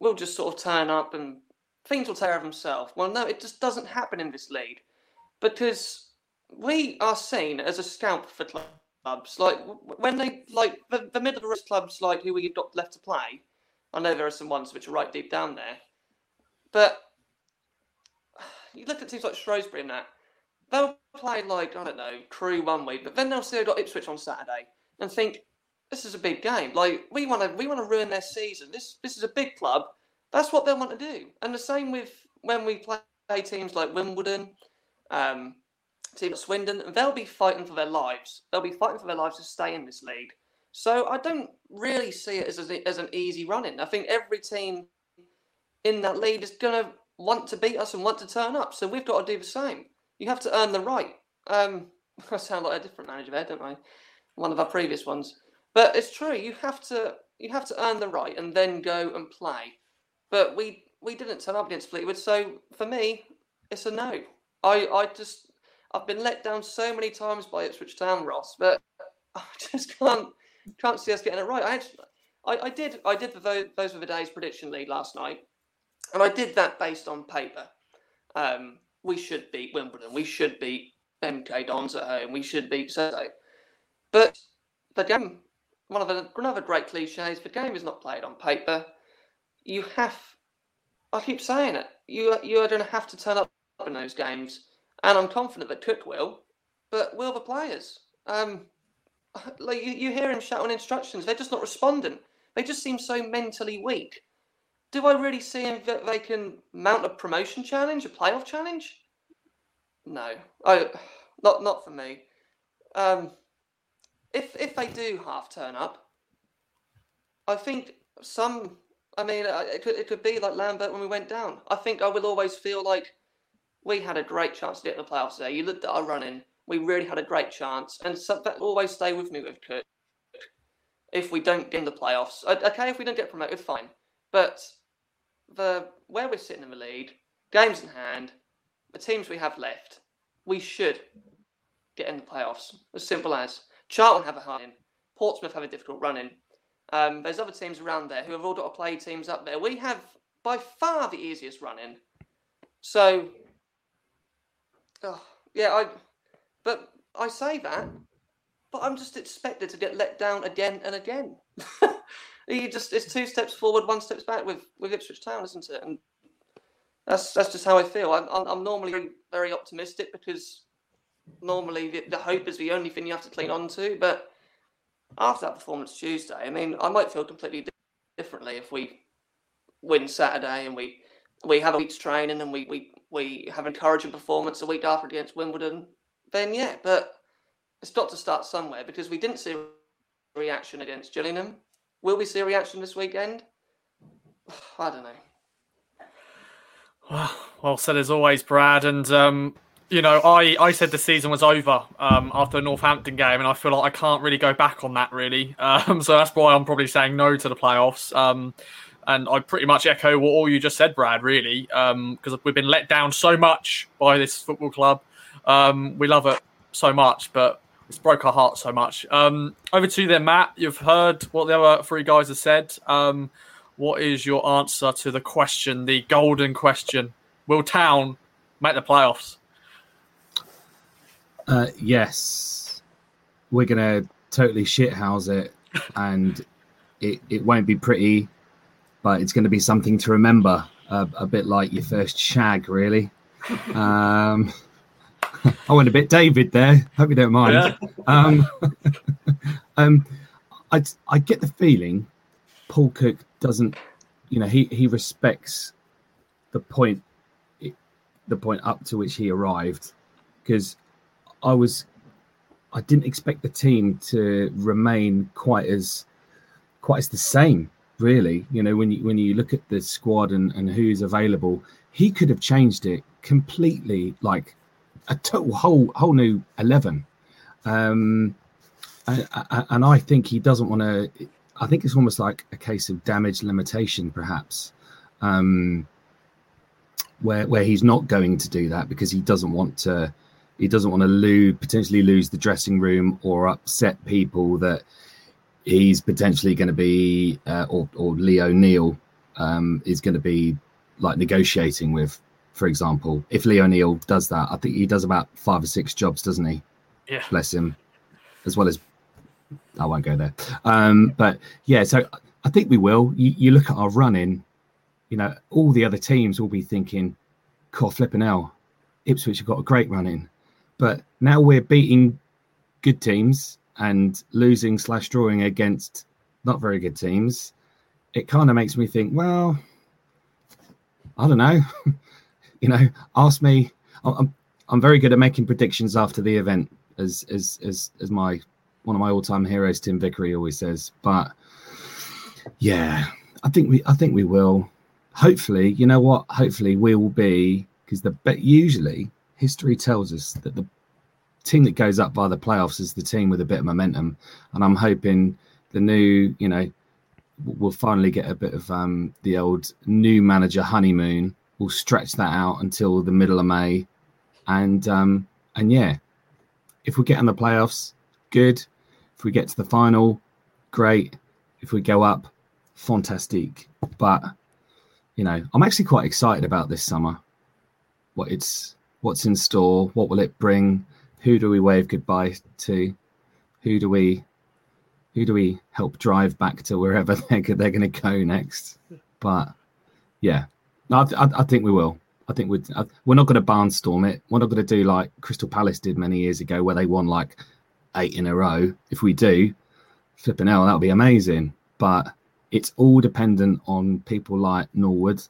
we'll just sort of turn up and things will take care of themselves. Well, no, it just doesn't happen in this league because we are seen as a scalp for clubs. Like when they like the, the middle of the rest clubs, like who we've got left to play. I know there are some ones which are right deep down there, but you look at teams like Shrewsbury and that. They'll play like I don't know Crewe one week, but then they'll see they got Ipswich on Saturday and think this is a big game. Like we want to we want to ruin their season. This this is a big club. That's what they'll want to do. And the same with when we play teams like Wimbledon, um, team Swindon, they'll be fighting for their lives. They'll be fighting for their lives to stay in this league. So I don't really see it as, a, as an easy run in. I think every team in that league is going to want to beat us and want to turn up. So we've got to do the same. You have to earn the right. Um, *laughs* I sound like a different manager there, don't I? One of our previous ones. But it's true. You have to you have to earn the right and then go and play. But we we didn't turn up against Fleetwood, so for me, it's a no. I, I just, I've been let down so many times by Ipswich Town, Ross, but *laughs* I just can't, can't see us getting it right. I actually, I, I did, I did the those, were the days prediction lead last night, and I did that based on paper. Um, we should beat Wimbledon. We should beat MK Dons at home. We should beat so. But the game, one of the, another great cliches, the game is not played on paper. You have, I keep saying it, you, you are going to have to turn up in those games. And I'm confident that Cook will, but will the players? Um, *laughs* like you, you hear him shouting instructions, they're just not responding. They just seem so mentally weak. Do I really see him that they can mount a promotion challenge, a playoff challenge? No, I, *sighs* not not for me. Um, if if they do half turn up, I think some. I mean, it could it could be like Lambert when we went down. I think I will always feel like we had a great chance to get the playoffs there. You looked at our running; we really had a great chance, and so that always stay with me with Kurt. If we don't get in the playoffs, okay, if we don't get promoted, fine. But the where we're sitting in the lead, games in hand, the teams we have left, we should get in the playoffs. As simple as Charlton have a hard in, Portsmouth have a difficult run in. Um, there's other teams around there who have all got to play teams up there. We have by far the easiest run in. So, oh, yeah, I. But I say that, but I'm just expected to get let down again and again. *laughs* you just it's two steps forward, one steps back with with Ipswich Town, isn't it? And that's that's just how I feel. I'm I'm normally very, optimistic because normally the, the hope is the only thing you have to cling on to. But after that performance Tuesday, I mean, I might feel completely differently if we win Saturday and we we have a week's training and we we we have encouraging performance a week after against Wimbledon. Then yeah, but it's got to start somewhere because we didn't see a reaction against Gillingham. Will we see a reaction this weekend? *sighs* I don't know. Well, well said as always, Brad. And um, you know, I, I said the season was over um, after the Northampton game, and I feel like I can't really go back on that, really. *laughs* Um, so that's why I'm probably saying no to the playoffs. Um, and I pretty much echo what all you just said, Brad, really, because um, we've been let down so much by this football club. Um, we love it so much, but it's broke our hearts so much. Um, over to you then, Matt. You've heard what the other three guys have said. what is your answer to the question, the golden question? Will Town make the playoffs? Uh, yes, we're gonna totally shithouse it, and it it won't be pretty, but it's going to be something to remember. Uh, a bit like your first shag, really. Um, *laughs* I went a bit David there. Hope you don't mind. Yeah. Um, *laughs* um, I I get the feeling Paul Cook doesn't, you know, he he respects the point, the point up to which he arrived, because I was I didn't expect the team to remain quite as quite as the same. Really, you know, when you when you look at the squad and, and who's available, he could have changed it completely, like a total whole whole new eleven. Um, and, and I think he doesn't want to. I think it's almost like a case of damage limitation, perhaps, um, where where he's not going to do that because he doesn't want to he doesn't want to lose potentially lose the dressing room or upset people that he's potentially going to be uh, or, or Lee O'Neill um, is going to be like negotiating with for example. If Lee O'Neill does that I think he does about five or six jobs doesn't he? Yeah. Bless him. As well as I won't go there. Um, but yeah so I think we will. You, you look at our running you know all the other teams will be thinking "Core flipping hell Ipswich have got a great run in but now we're beating good teams and losing slash drawing against not very good teams. It kind of makes me think, well, I don't know. *laughs* you know, ask me. I'm I'm very good at making predictions after the event, as as as as my one of my all time heroes, Tim Vickery, always says. But yeah, I think we I think we will. Hopefully, you know what? Hopefully, we will be because the but usually history tells us that the team that goes up by the playoffs is the team with a bit of momentum, and I'm hoping the new, you know, we'll finally get a bit of um, the old new manager honeymoon. We'll stretch that out until the middle of May, And um, and yeah, if we get in the playoffs, good. If we get to the final, great. If we go up, fantastic. But you know, I'm actually quite excited about this summer. What it's what's in store, what will it bring? Who do we wave goodbye to? Who do we who do we help drive back to wherever *laughs* they're, they're going to go next? But yeah, I, I, I think we will. I think we're we're not going to barnstorm it. We're not going to do like Crystal Palace did many years ago, where they won like eight in a row. If we do, flipping hell, that would be amazing. But it's all dependent on people like Norwood,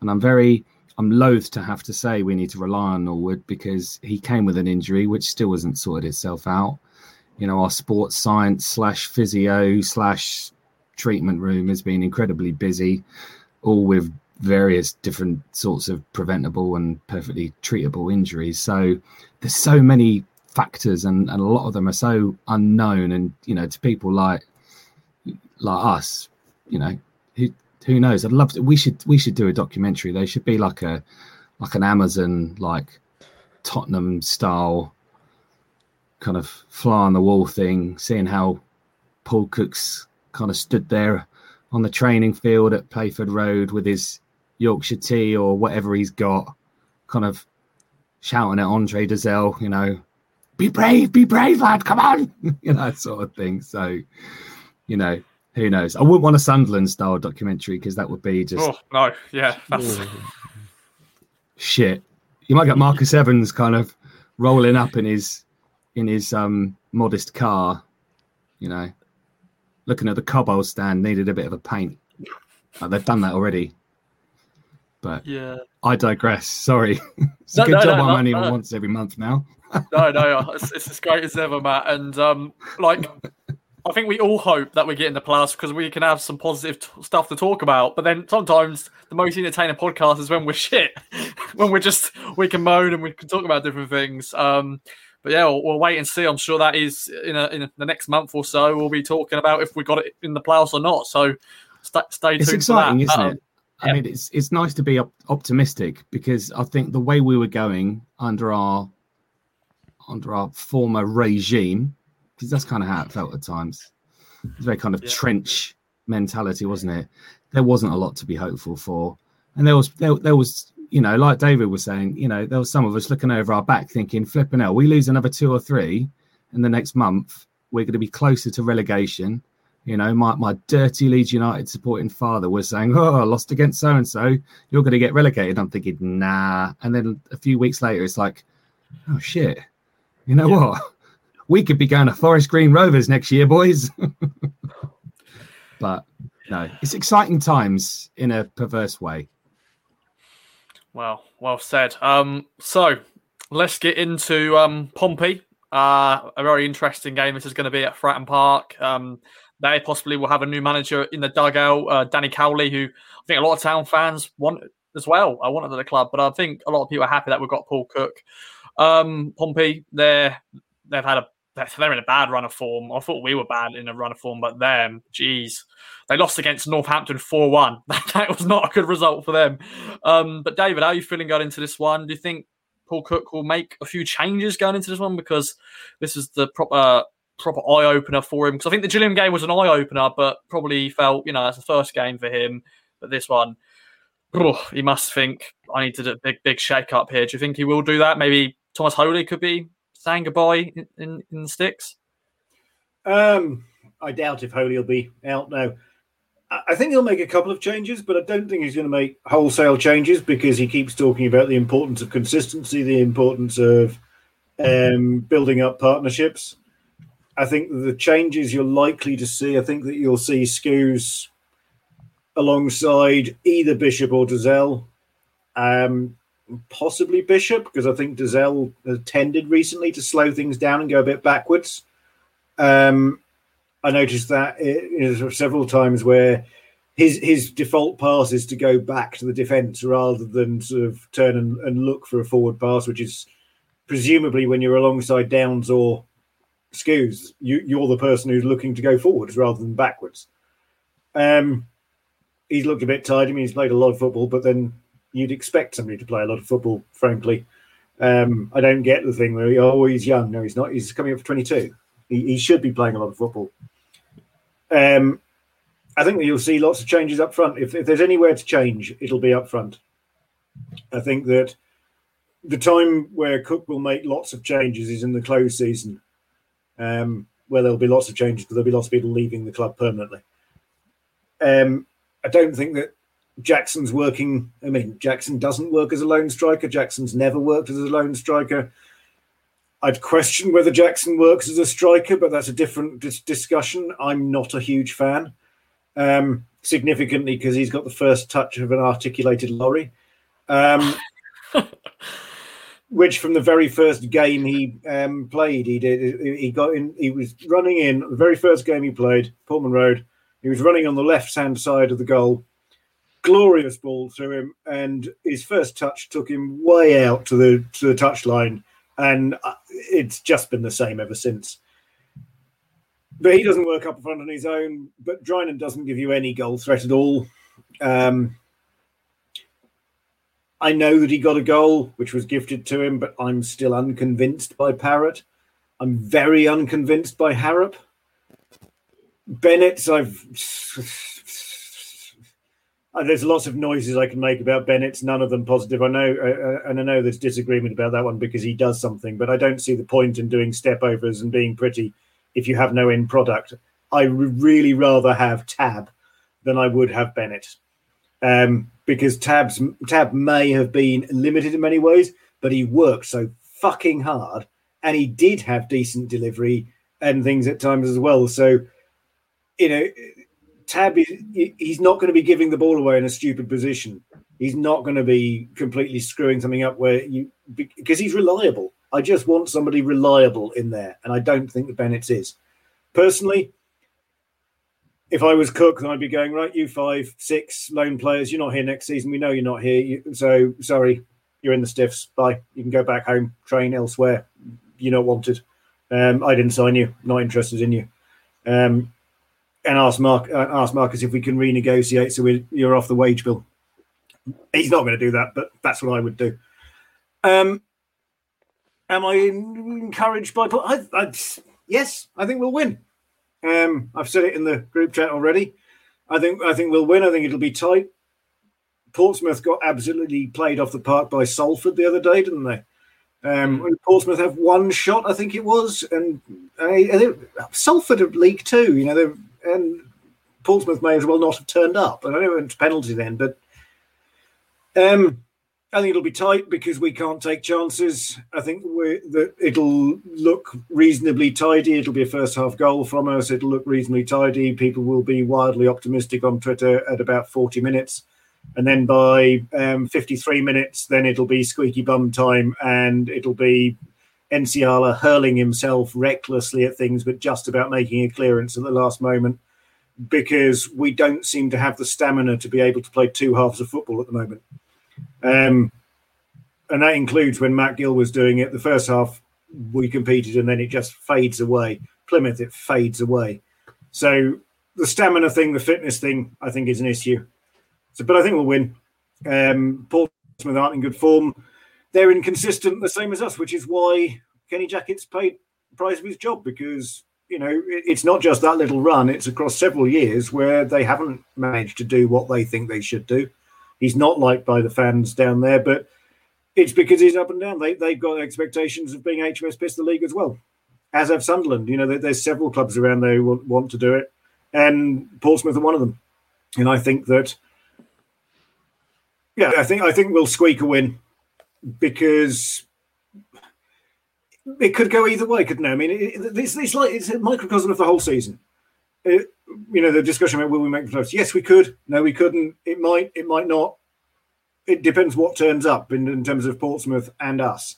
and I'm very I'm loath to have to say we need to rely on Norwood because he came with an injury which still hasn't sorted itself out. You know, our sports science slash physio slash treatment room has been incredibly busy, all with various different sorts of preventable and perfectly treatable injuries. So there's so many factors and, and a lot of them are so unknown and you know to people like like us you know who who knows i'd love to we should we should do a documentary They should be like a like an amazon like tottenham style kind of fly on the wall thing seeing how paul cook's kind of stood there on the training field at playford road with his yorkshire tea or whatever he's got kind of shouting at andre Dozzell, you know be brave, be brave, lad, come on, *laughs* you know, that sort of thing. So, you know, who knows? I wouldn't want a Sunderland style documentary because that would be just oh no, yeah, that's shit. You might get Marcus Evans kind of rolling up in his in his um modest car, you know, looking at the Cobbold stand, needed a bit of a paint. Like they've done that already. But yeah, I digress. Sorry, *laughs* it's a good no, job no, I'm no, only no. once every month now. *laughs* no, no, it's, it's as great as ever, Matt. And um, like, I think we all hope that we get in the playoffs because we can have some positive t- stuff to talk about. But then sometimes the most entertaining podcast is when we're *laughs* shit, *laughs* when we're just we can moan and we can talk about different things. Um, but yeah, we'll, we'll wait and see. I'm sure that is in a, in the next month or so. We'll be talking about if we got it in the playoffs or not. So st- stay tuned. it's for exciting, that. isn't Um, it? I yeah. mean, it's it's nice to be op- optimistic because I think the way we were going under our under our former regime, because that's kind of how it felt at times. It's very kind of Yeah. trench mentality, wasn't it? There wasn't a lot to be hopeful for, and there was there, there was you know, like David was saying, you know, there was some of us looking over our back thinking, flipping out, we lose another two or three in the next month, we're going to be closer to relegation. You know, my, my dirty Leeds United supporting father was saying, Oh, I lost against so and so. You're going to get relegated. I'm thinking, Nah. And then a few weeks later, it's like, Oh, shit. You know what? We could be going to Forest Green Rovers next year, boys. *laughs* but no, it's exciting times in a perverse way. Well, well said. Um, so let's get into um, Pompey. Uh, a very interesting game. This is going to be at Fratton Park. Um, they possibly will have a new manager in the dugout, uh, Danny Cowley, who I think a lot of town fans want as well. I wanted at the club, but I think a lot of people are happy that we've got Paul Cook. Um, Pompey, they're they've had a they're in a bad run of form. I thought we were bad in a run of form, but them, geez, they lost against Northampton four one. *laughs* that was not a good result for them. Um, but David, how are you feeling going into this one? Do you think Paul Cook will make a few changes going into this one because this is the proper proper eye opener for him? Because I think the Gillingham game was an eye opener, but probably felt you know that's the first game for him. But this one, oh, he must think I need to do a big big shake up here. Do you think he will do that? Maybe Thomas Holy could be saying goodbye in, in, in the sticks. Um, I doubt if Holy will be out now. I I think he'll make a couple of changes, but I don't think he's going to make wholesale changes because he keeps talking about the importance of consistency, the importance of um, building up partnerships. I think the changes you're likely to see, I think that you'll see Skuse alongside either Bishop or Dozzell. Um, possibly Bishop, because I think Dozzell tended recently to slow things down and go a bit backwards. Um, I noticed that it, know, several times where his his default pass is to go back to the defence rather than sort of turn and, and look for a forward pass, which is presumably when you're alongside Downes or Skuse, you, you're the person who's looking to go forwards rather than backwards. Um, he's looked a bit tired. I mean, he's played a lot of football, but then you'd expect somebody to play a lot of football, frankly. Um, I don't get the thing where he, oh, he's young. No, he's not. He's coming up for 22. He, he should be playing a lot of football. Um, I think you'll see lots of changes up front. If, if there's anywhere to change, it'll be up front. I think that the time where Cook will make lots of changes is in the close season, um, where there'll be lots of changes because there'll be lots of people leaving the club permanently. Um, I don't think that Jackson's working. I mean, Jackson doesn't work as a lone striker. Jackson's never worked as a lone striker. I'd question whether Jackson works as a striker, but that's a different dis- discussion. I'm not a huge fan, um, significantly because he's got the first touch of an articulated lorry, um, *laughs* which from the very first game he um, played, he did. He got in. He was running in the very first game he played, Portman Road. He was running on the left hand side of the goal. Glorious ball through him, and his first touch took him way out to the to the touchline and uh, it's just been the same ever since. But he doesn't work up front on his own. But Drinan doesn't give you any goal threat at all. Um, I know that he got a goal, which was gifted to him, but I'm still unconvinced by Parrott. I'm very unconvinced by Harrop. Bennett's, I've uh, there's lots of noises I can make about Bennett, none of them positive. I know, uh, uh, and I know there's disagreement about that one because he does something, but I don't see the point in doing step overs and being pretty if you have no end product. I really rather have Tab than I would have Bennett, um, because Tab's Tab may have been limited in many ways, but he worked so fucking hard, and he did have decent delivery and things at times as well. So, you know Tab, is he's not going to be giving the ball away in a stupid position. He's not going to be completely screwing something up where you because he's reliable. I just want somebody reliable in there, and I don't think that Bennett is. Personally, if I was Cook, then I'd be going right. You five, six lone players. You're not here next season. We know you're not here. so sorry, you're in the stiffs. Bye. You can go back home, train elsewhere. You're not wanted. Um, I didn't sign you. Not interested in you. Um, and ask Mark uh, ask Marcus if we can renegotiate so we, you're off the wage bill. He's not going to do that, but that's what I would do. Um, am I encouraged by? I, I, yes, I think we'll win. Um, I've said it in the group chat already. I think I think we'll win. I think it'll be tight. Portsmouth got absolutely played off the park by Salford the other day, didn't they? Um. Portsmouth have one shot, I think it was, and uh, Salford have league two. You know, they're and Portsmouth may as well not have turned up. And I don't know it went to penalty then, but um, I think it'll be tight because we can't take chances. I think that it'll look reasonably tidy. It'll be a first half goal from us. It'll look reasonably tidy. People will be wildly optimistic on Twitter at about 40 minutes. And then by um, 53 minutes, then it'll be squeaky bum time and it'll be Nsiala hurling himself recklessly at things, but just about making a clearance at the last moment because we don't seem to have the stamina to be able to play two halves of football at the moment. Um, and that includes when Matt Gill was doing it. The first half we competed, and then it just fades away. Plymouth, it fades away. So the stamina thing, the fitness thing, I think is an issue. So, but I think we'll win. Um, Portsmouth aren't in good form they're inconsistent, the same as us, which is why Kenny Jackett's paid the price of his job because you know it's not just that little run; it's across several years where they haven't managed to do what they think they should do. He's not liked by the fans down there, but it's because he's up and down. They they've got expectations of being HMS Pistol League as well, as have Sunderland. You know, there's several clubs around there who want, want to do it, and Portsmouth are one of them. And I think that, yeah, I think I think we'll squeak a win because it could go either way, couldn't it? I mean, it, it's, it's like it's a microcosm of the whole season. It, you know, the discussion about will we make the playoffs? Yes, we could. No, we couldn't. It might. It might not. It depends what turns up in, in terms of Portsmouth and us.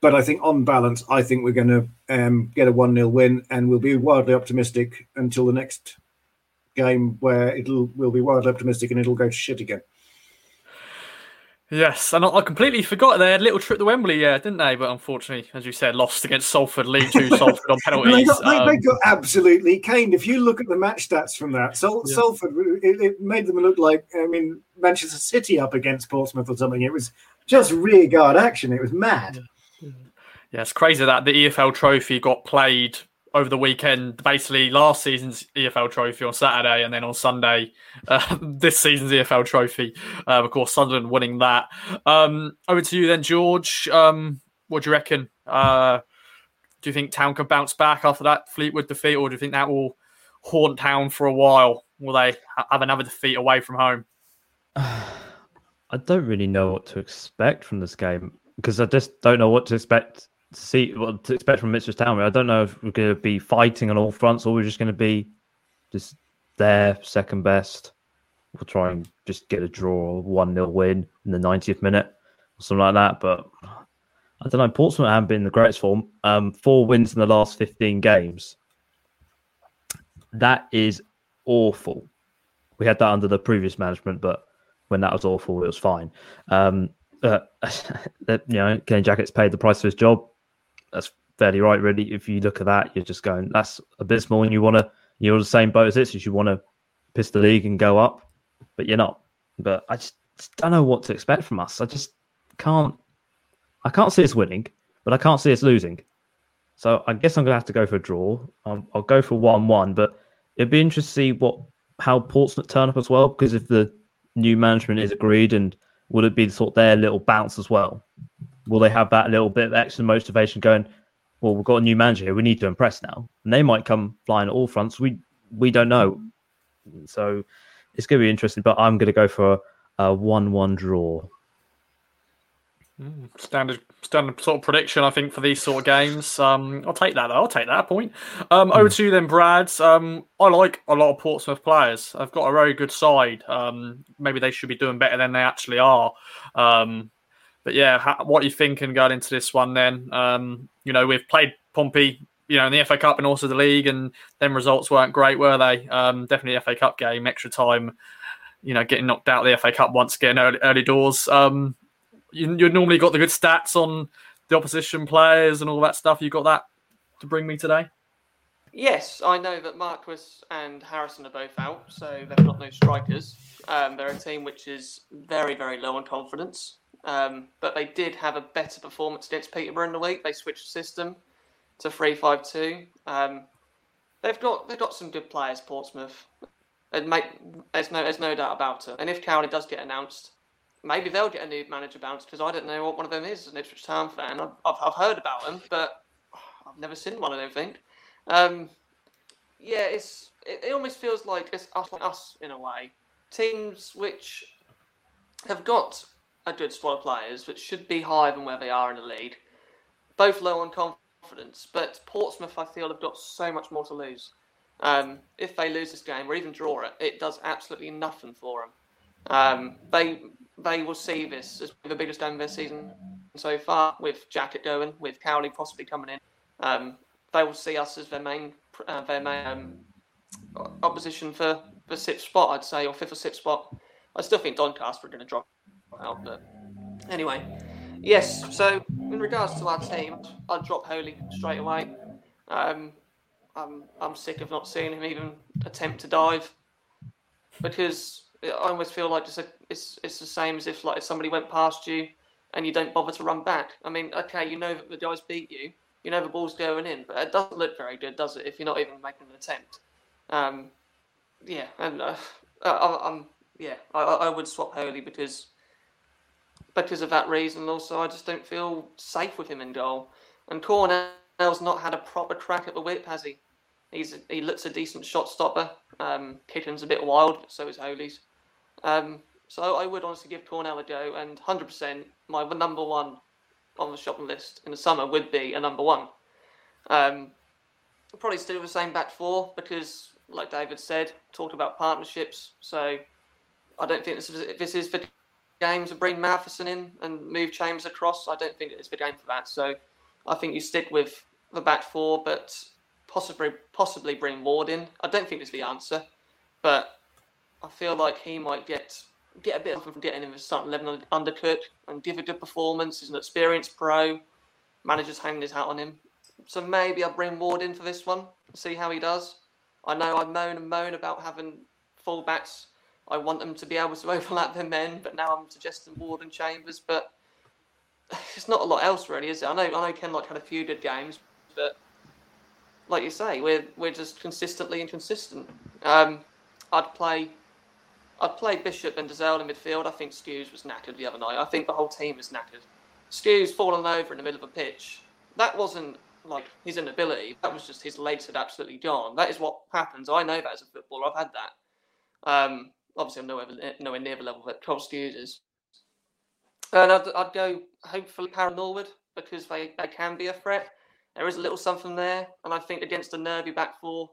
But I think, on balance, I think we're going to um, get a one 0 win, and we'll be wildly optimistic until the next game, where it'll we'll be wildly optimistic and it'll go to shit again. Yes, and I completely forgot they had a little trip to Wembley, yeah, didn't they? But unfortunately, as you said, lost against Salford, League Two, *laughs* Salford on penalties. they, got, um, they, got, absolutely caned. If you look at the match stats from that, Sal- yeah. Salford, it, it, made them look like, I mean, Manchester City up against Portsmouth or something. It was just rearguard action. It was mad. Yeah, it's crazy that the EFL Trophy got played over the weekend. Basically, last season's EFL Trophy on Saturday, and then on Sunday, *laughs* uh, this season's EFL Trophy. Uh, of course, Sunderland winning that. Um, over to you then, George. Um, what do you reckon? Uh, do you think Town can bounce back after that Fleetwood defeat, or do you think that will haunt Town for a while? Will they have another defeat away from home? *sighs* I don't really know what to expect from this game because I just don't know what to expect see what to expect from Mitchell's Town. I don't know if we're going to be fighting on all fronts or we're just going to be just there, second best. We'll try and just get a draw, or one 0 win in the 90th minute or something like that. But I don't know. Portsmouth haven't been in the greatest form. Um, four wins in the last 15 games. That is awful. We had that under the previous management, but when that was awful, it was fine. Um, uh, *laughs* you know, Kenny Jackett's paid the price of his job that's fairly right, really. If you look at that, you're just going, that's abysmal, and you want to, you're the same boat as this, as you want to piss the league and go up, but you're not. But I just, just don't know what to expect from us. I just can't, I can't see us winning, but I can't see us losing. So I guess I'm going to have to go for a draw. I'll, I'll go for one-one, but it'd be interesting to see what how Portsmouth turn up as well, because if the new management is agreed, and would it be sort of their little bounce as well? Will they have that little bit of extra motivation going? Well, we've got a new manager here. We need to impress now, and they might come flying at all fronts. We we don't know, so it's going to be interesting. But I'm going to go for a one-one draw. Mm, standard, standard sort of prediction, I think, for these sort of games. Um, I'll take that. Though. I'll take that point. Um, over to you then, Brad. Um, I like a lot of Portsmouth players. I've got a very good side. Um, maybe they should be doing better than they actually are. Um, but yeah, what are you thinking going into this one then? Um, you know, we've played Pompey, you know, in the FA Cup and also the league, and then results weren't great, were they? Um, definitely FA Cup game, extra time, you know, getting knocked out of the FA Cup once again, early, early doors. Um, you, you normally got the good stats on the opposition players and all that stuff. You got that to bring me today? Yes, I know that Marquis and Harrison are both out, so they've got no strikers. Um, they're a team which is very, very low on confidence. Um, but they did have a better performance against Peterborough in the week. They switched system to three five two. Um, they've got they've got some good players, Portsmouth. Make, there's no there's no doubt about it. And if Cowley does get announced, maybe they'll get a new manager bounce because I don't know what one of them is. An Ipswich Town fan. I've, I've, I've heard about them, but I've never seen one. I don't think. Um, yeah, it's it, it almost feels like it's us, us in a way. Teams which have got good squad of players, which should be higher than where they are in the league. Both low on confidence, but Portsmouth, I feel, have got so much more to lose. Um, if they lose this game or even draw it, it does absolutely nothing for them. Um, they they will see this as the biggest game of their season so far, with Jackett going, with Cowley possibly coming in. Um, they will see us as their main uh, their main um, opposition for the sixth spot, I'd say, or fifth or sixth spot. I still think Doncaster are going to drop But anyway, yes. So in regards to our team, I'd drop Holy straight away. Um, I'm I'm sick of not seeing him even attempt to dive because I almost feel like just a, it's it's the same as if like if somebody went past you and you don't bother to run back. I mean, okay, you know that the guys beat you, you know the ball's going in, but it doesn't look very good, does it? If you're not even making an attempt. Um, yeah, and uh, I, am yeah, I, I would swap Holy because because of that reason. Also, I just don't feel safe with him in goal. And Cornell's not had a proper crack at the whip, has he? He's he looks a decent shot stopper. Um, Kitchen's a bit wild, so is Holy's. Um, so I would honestly give Cornell a go, and 100% my number one on the shopping list in the summer would be a number one. Um, probably still the same back four because, like David said, talked about partnerships. So I don't think this is, this is for game to bring Matheson in and move Chambers across. I don't think it's the game for that. So I think you stick with the back four, but possibly possibly bring Ward in. I don't think it's the answer, but I feel like he might get get a bit of from getting in the starting eleven undercook and give a good performance. He's an experienced pro. Manager's hanging his hat on him. So maybe I'll bring Ward in for this one, see how he does. I know I moan and moan about having fullbacks I want them to be able to *laughs* overlap their men, but now I'm suggesting Ward and Chambers. But *sighs* it's not a lot else really, is it? I know I know Kenlock had a few good games, but like you say, we're we're just consistently inconsistent. Um, I'd play I'd play Bishop and Dozzell in midfield. I think Skuse was knackered the other night. I think the whole team was knackered. Skuse falling over in the middle of a pitch. That wasn't like his inability. That was just his legs had absolutely gone. That is what happens. I know that as a footballer. I've had that. Um, obviously, I'm nowhere, nowhere near the level that Skuse is. And I'd, I'd go hopefully Parrott Norwood because they, they can be a threat. There is a little something there. And I think against a nervy back four,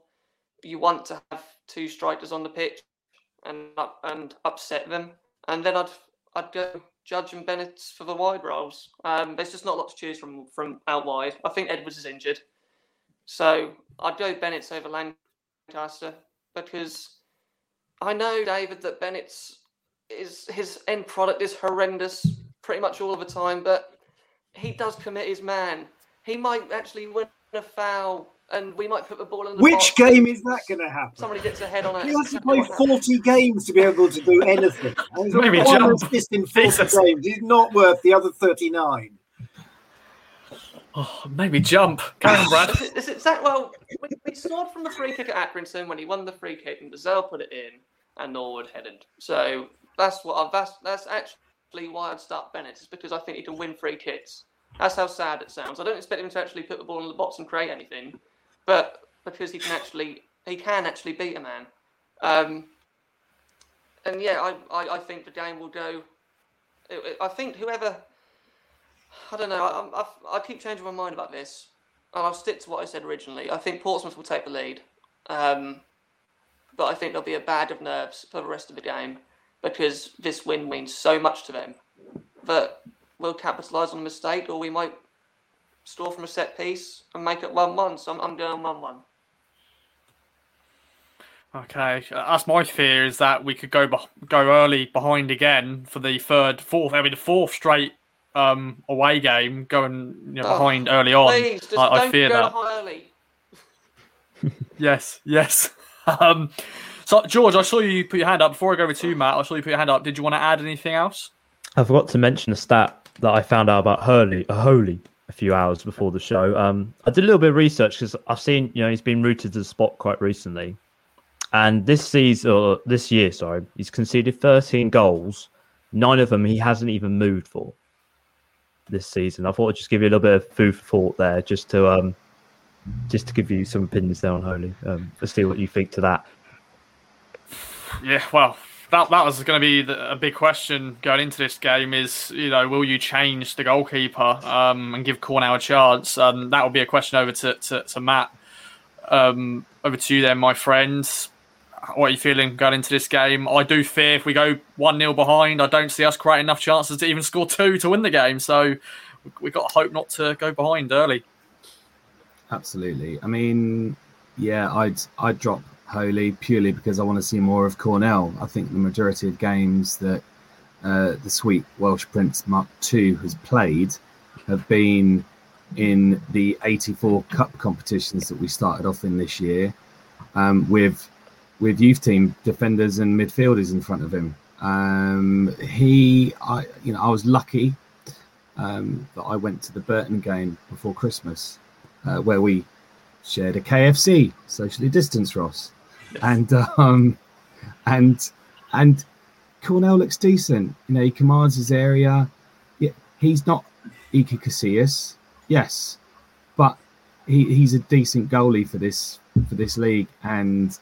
you want to have two strikers on the pitch and up, and upset them. And then I'd I'd go Judge and Bennett for the wide roles. Um, there's just not a lot to choose from from out wide. I think Edwards is injured, so I'd go Bennett over Lancaster because I know David that Bennett's is his end product is horrendous pretty much all of the time, but he does commit his man. He might actually win a foul and we might put the ball in the Which box. game is that going to happen? Somebody gets a head on it. He has to play 40 games to be able to do anything. And he's Maybe got one assist in 40 *laughs* games. He's not worth the other 39. Oh, maybe jump. Carry on, Brad. Is it, that well? We, we from the free kick at Accrington when he won the free kick, and Dozzell put it in, and Norwood headed. So that's what I, that's that's actually why I'd start Bennett is because I think he can win free kicks. That's how sad it sounds. I don't expect him to actually put the ball in the box and create anything, but because he can actually he can actually beat a man. Um, and yeah, I, I, I think the game will go. I think whoever I don't know. I, I, I keep changing my mind about this, and I'll stick to what I said originally. I think Portsmouth will take the lead, um, but I think there'll be a bag of nerves for the rest of the game because this win means so much to them that we'll capitalise on a mistake, or we might score from a set piece and make it one-one. So I'm, I'm going one-one. Okay, uh, that's my fear is that we could go go early behind again for the third, fourth, I mean the fourth straight um, away game, going you know, Oh, behind early on. Please, just I, I don't fear go that. early. *laughs* Yes, yes. *laughs* um, so George, I saw you put your hand up before I go over to you, Matt. I saw you put your hand up. Did you want to add anything else? I forgot to mention a stat that I found out about Hurley, uh, Holy, a few hours before the show. Um, I did a little bit of research because I've seen, you know, he's been rooted to the spot quite recently, and this season, or this year, sorry, he's conceded 13 goals. Nine of them he hasn't even moved for this season. I thought I'd just give you a little bit of food for thought there, just to um, just to give you some opinions there on Holy. Um, to see what you think to that. Yeah, well, that that was going to be the, a big question going into this game. Is you know, will you change the goalkeeper um, and give Cornell a chance? Um, that will be a question over to to, to Matt. Um, over to you then, my friends. What are you feeling going into this game? I do fear if we go one 0 behind, I don't see us creating enough chances to even score two to win the game. So we've got to hope not to go behind early. Absolutely. I mean, yeah, I'd I'd drop Holy purely because I want to see more of Cornell. I think the majority of games that uh, the sweet Welsh Prince Mark II has played have been in the 84 Cup competitions that we started off in this year, um, with with youth team defenders and midfielders in front of him. Um, he, I, you know, I was lucky um, that I went to the Burton game before Christmas uh, where we shared a KFC, socially distanced, Ross, and um, and and Cornell looks decent. You know, he commands his area. Yeah, he's not Iker Casillas, yes, but he, he's a decent goalie for this for this league. And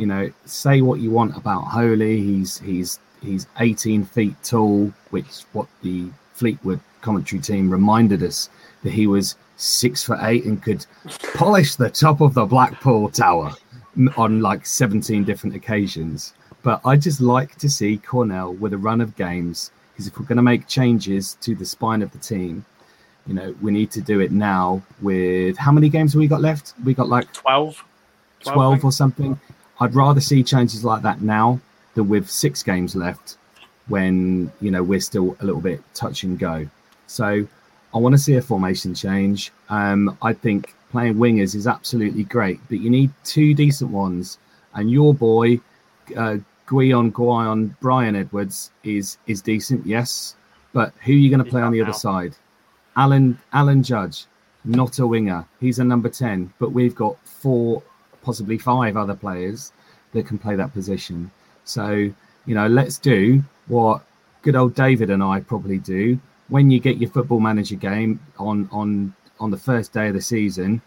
you know, say what you want about Holy, he's he's he's 18 feet tall, which what the Fleetwood commentary team reminded us that he was six foot eight and could polish the top of the Blackpool Tower on like 17 different occasions. But I just like to see Cornell with a run of games because if we're going to make changes to the spine of the team, you know, we need to do it now. With how many games have we got left? We got like 12? 12, 12, or something. I'd rather see changes like that now than with six games left when, you know, we're still a little bit touch and go. So I want to see a formation change. Um, I think playing wingers is absolutely great, but you need two decent ones. And your boy, uh, Gwion Gwion Brian Edwards is is decent, yes. But who are you going to play on the other side? Alan Alan Judge, not a winger. He's a number ten, but we've got four, possibly five other players that can play that position. So you know, let's do what good old David and I probably do when you get your football manager game on on on the first day of the season.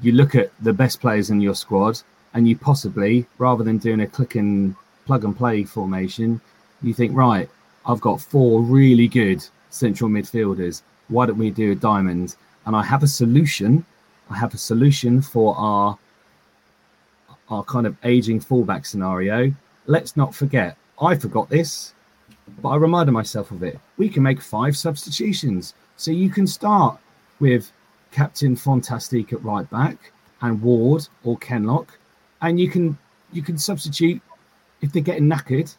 You look at the best players in your squad, and you possibly, rather than doing a click and plug and play formation, you think, right, I've got four really good central midfielders. Why don't we do a diamond? And I have a solution. I have a solution for our our kind of aging fullback scenario. Let's not forget, I forgot this, but I reminded myself of it. We can make five substitutions. So you can start with Captain Fantastique at right back and Ward or Kenlock, and you can you can substitute if they're getting knackered.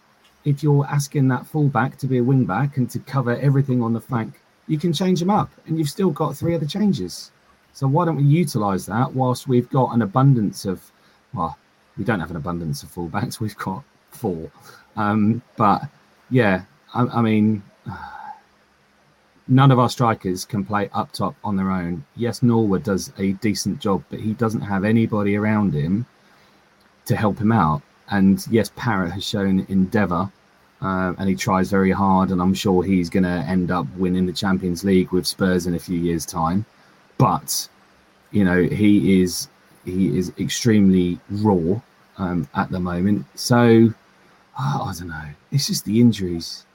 If you're asking that fullback to be a wing back and to cover everything on the flank, you can change them up, and you've still got three other changes. So why don't we utilise that whilst we've got an abundance of, well, we don't have an abundance of fullbacks. *laughs* We've got four, um, but yeah, I, I mean, *sighs* none of our strikers can play up top on their own. Yes, Norwood does a decent job, but he doesn't have anybody around him to help him out. And yes, Parrott has shown endeavour, uh, and he tries very hard, and I'm sure he's going to end up winning the Champions League with Spurs in a few years' time. But you know, he is he is extremely raw um, at the moment. So oh, I don't know. It's just the injuries.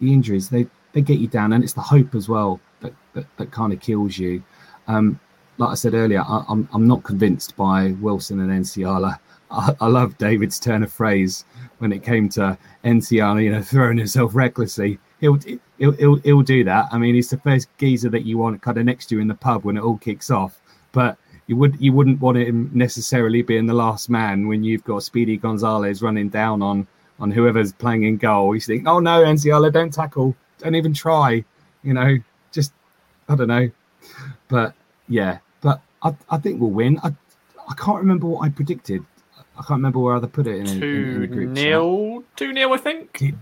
The injuries they they get you down, and it's the hope as well that that, that kind of kills you. Um, like I said earlier, I, am I'm, I'm not convinced by Wilson and Nsiala. I, I love David's turn of phrase when it came to Nsiala, you know, throwing himself recklessly. He'll, he'll, he'll, he'll do that. I mean, he's the first geezer that you want kind of next to you in the pub when it all kicks off. But you would you wouldn't want him necessarily being the last man when you've got Speedy Gonzalez running down on on whoever's playing in goal. You think, oh no, Nsiala, don't tackle, don't even try. You know, just I don't know. But yeah, but I, I think we'll win. I I can't remember what I predicted. I can't remember where I put it in, two in, in the group. nil, two nil, I think. Did,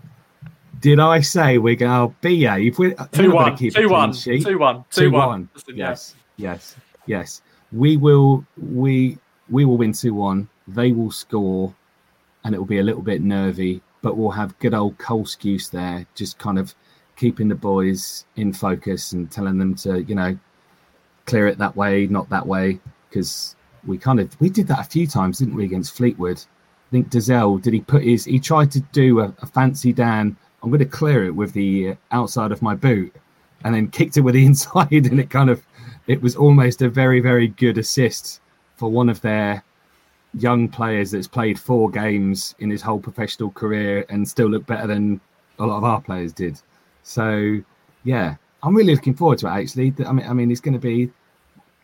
did I say we're going to oh, be a if we two one, keep two one, sheet. two one, two, two one. one. Yes, yes, yes. We will we we will win two one. They will score and it will be a little bit nervy, but we'll have good old Cole Skuse there, just kind of keeping the boys in focus and telling them to, you know, clear it that way, not that way, because we kind of we did that a few times, didn't we, against Fleetwood? I think Dozzell did he put his he tried to do a, a fancy Dan. I'm going to clear it with the outside of my boot, and then kicked it with the *laughs* inside, and it kind of it was almost a very very good assist for one of their young players that's played four games in his whole professional career and still look better than a lot of our players did. So, yeah, I'm really looking forward to it. Actually, I mean, I mean, it's going to be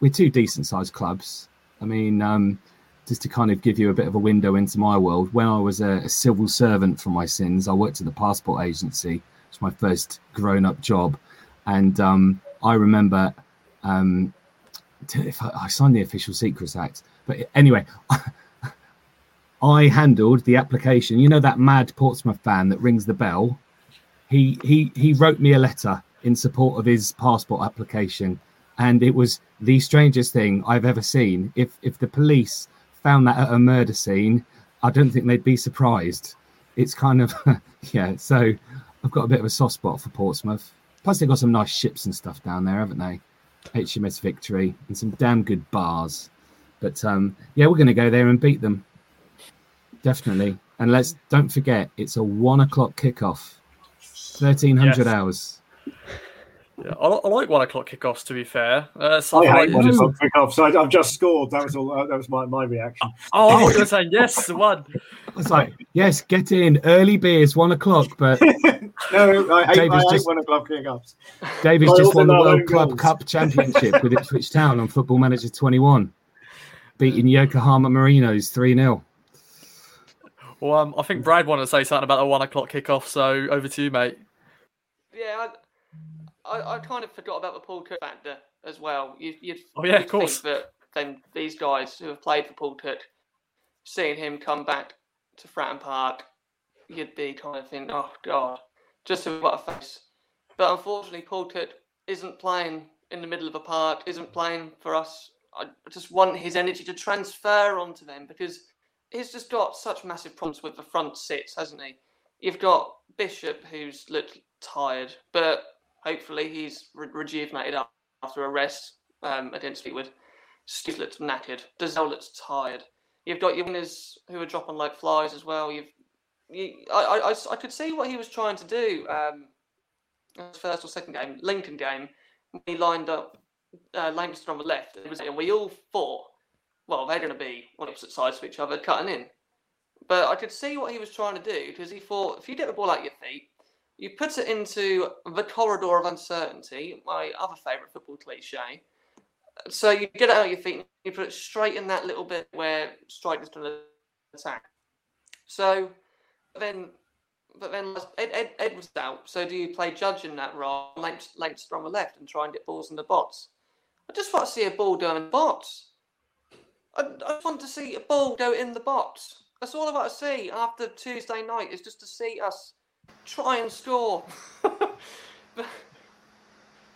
we're two decent sized clubs. I mean, um, just to kind of give you a bit of a window into my world, when I was a, a civil servant for my sins, I worked at the passport agency. It's my first grown up job, and um, I remember um, if I, I signed the Official Secrets Act. But anyway, *laughs* I handled the application. You know that mad Portsmouth fan that rings the bell. He he he wrote me a letter in support of his passport application, and it was the strangest thing I've ever seen. If if the police found that at a murder scene, I don't think they'd be surprised. It's kind of *laughs* yeah. So I've got a bit of a soft spot for Portsmouth. Plus they've got some nice ships and stuff down there, haven't they? HMS Victory and some damn good bars. But um, yeah, we're going to go there and beat them definitely. And let's don't forget, it's a one o'clock kickoff, thirteen hundred yes. hours. Yeah, I, I, like one o'clock kickoffs. To be fair, uh, I hate one o'clock kickoffs. So I, have just scored. That was all. Uh, that was my, my reaction. *laughs* Oh, I was going to say yes, the one. It's like yes, get in early beers, one o'clock. But *laughs* no, I hate, I hate just, one o'clock kickoffs. David's just won the World Club goals. Cup Championship with *laughs* Ipswich Town on Football Manager 21, beating Yokohama Marinos three 0 well, um, I think Brad wanted to say something about the one o'clock kickoff, so over to you, mate. Yeah, I, I, I kind of forgot about the Paul Cook factor as well. You, you'd, oh yeah, of course. that then these guys who have played for Paul Cook, seeing him come back to Fratton Park, you'd be kind of thinking, oh god, just what a face. But unfortunately, Cook isn't playing in the middle of a park, isn't playing for us. I just want his energy to transfer onto them because he's just got such massive problems with the front six, hasn't he? You've got Bishop, who's looked tired, but hopefully he's re- rejuvenated after a rest um, against Fleetwood. Steve looks knackered. Dozzell looks tired. You've got your winners who are dropping like flies as well. You've, you, I, I, I could see what he was trying to do. Um, first or second game, Lincoln game, he lined up uh, Lankester on the left, and we all thought, well, they're going to be on opposite sides of each other, cutting in. But I could see what he was trying to do because he thought if you get the ball out your feet, you put it into the corridor of uncertainty, my other favourite football cliche. So you get it out your feet you put it straight in that little bit where strikers to attack. So then but then Ed, Ed, Ed was out. So do you play Judge in that role, Lankester on the left, and try and get balls in the box? I just want to see a ball go in the box. I, I want to see a ball go in the box. That's all I want to see after Tuesday night is just to see us try and score. *laughs* but,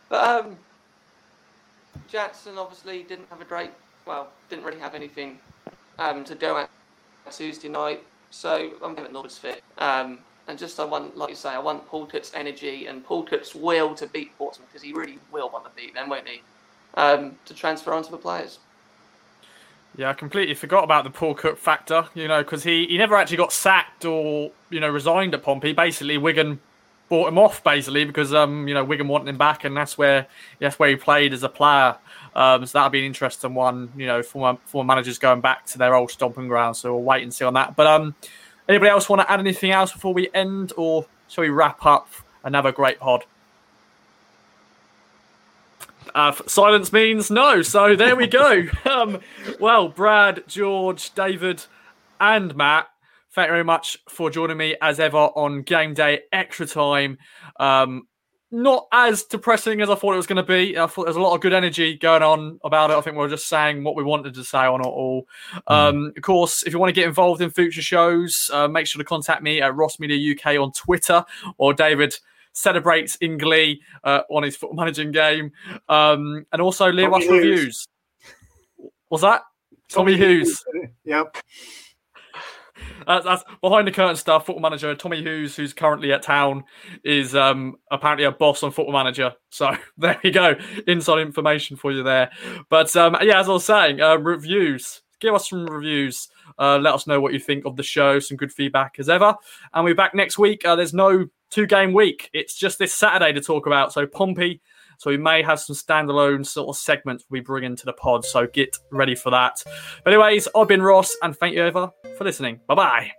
but um, Jackson obviously didn't have a great, well, didn't really have anything um, to go at Tuesday night. So I'm giving Norwood's fit. Um, and just I want, like you say, I want Paul Cook's energy and Paul Cook's will to beat Portsmouth because he really will want to beat them, won't he? Um, to transfer onto the players. Yeah, I completely forgot about the Paul Cook factor, you know, because he, he never actually got sacked or, you know, resigned at Pompey. Basically, Wigan bought him off, basically, because, um, you know, Wigan wanted him back, and that's where that's where he played as a player. Um, so that'll be an interesting one, you know, former, former managers going back to their old stomping ground. So we'll wait and see on that. But um, Anybody else want to add anything else before we end, or shall we wrap up another great pod? Uh, silence means no, so there we go. *laughs* um, well, Brad, George, David, and Matt, thank you very much for joining me as ever on Game Day Extra Time. Um, not as depressing as I thought it was going to be. I thought there's a lot of good energy going on about it. I think we are just saying what we wanted to say on it all. Mm. Um, of course, if you want to get involved in future shows, uh, make sure to contact me at Ross Media UK on Twitter or David celebrates in glee uh, on his football managing game. Um, and also leave us reviews. Was that? Tommy, Tommy Hughes. Hughes. Yep. That's, that's, behind the curtain stuff. Football manager Tommy Hughes, who's currently at town, is um, apparently a boss on Football Manager. So *laughs* there you go, inside information for you there. But um, yeah, as I was saying, uh, reviews. Give us some reviews. Uh, let us know what you think of the show. Some good feedback as ever. And we're back next week. Uh, there's no two game week. It's just this Saturday to talk about. So Pompey so we may have some standalone sort of segments we bring into the pod. So get ready for that. But anyways, I've been Ross, and thank you ever for listening. Bye bye.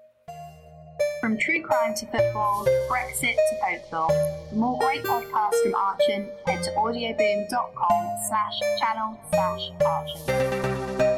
From true crime to football, Brexit to Oakville. For more great podcasts from Archant, head to audioboom.com slash channel slash Archant.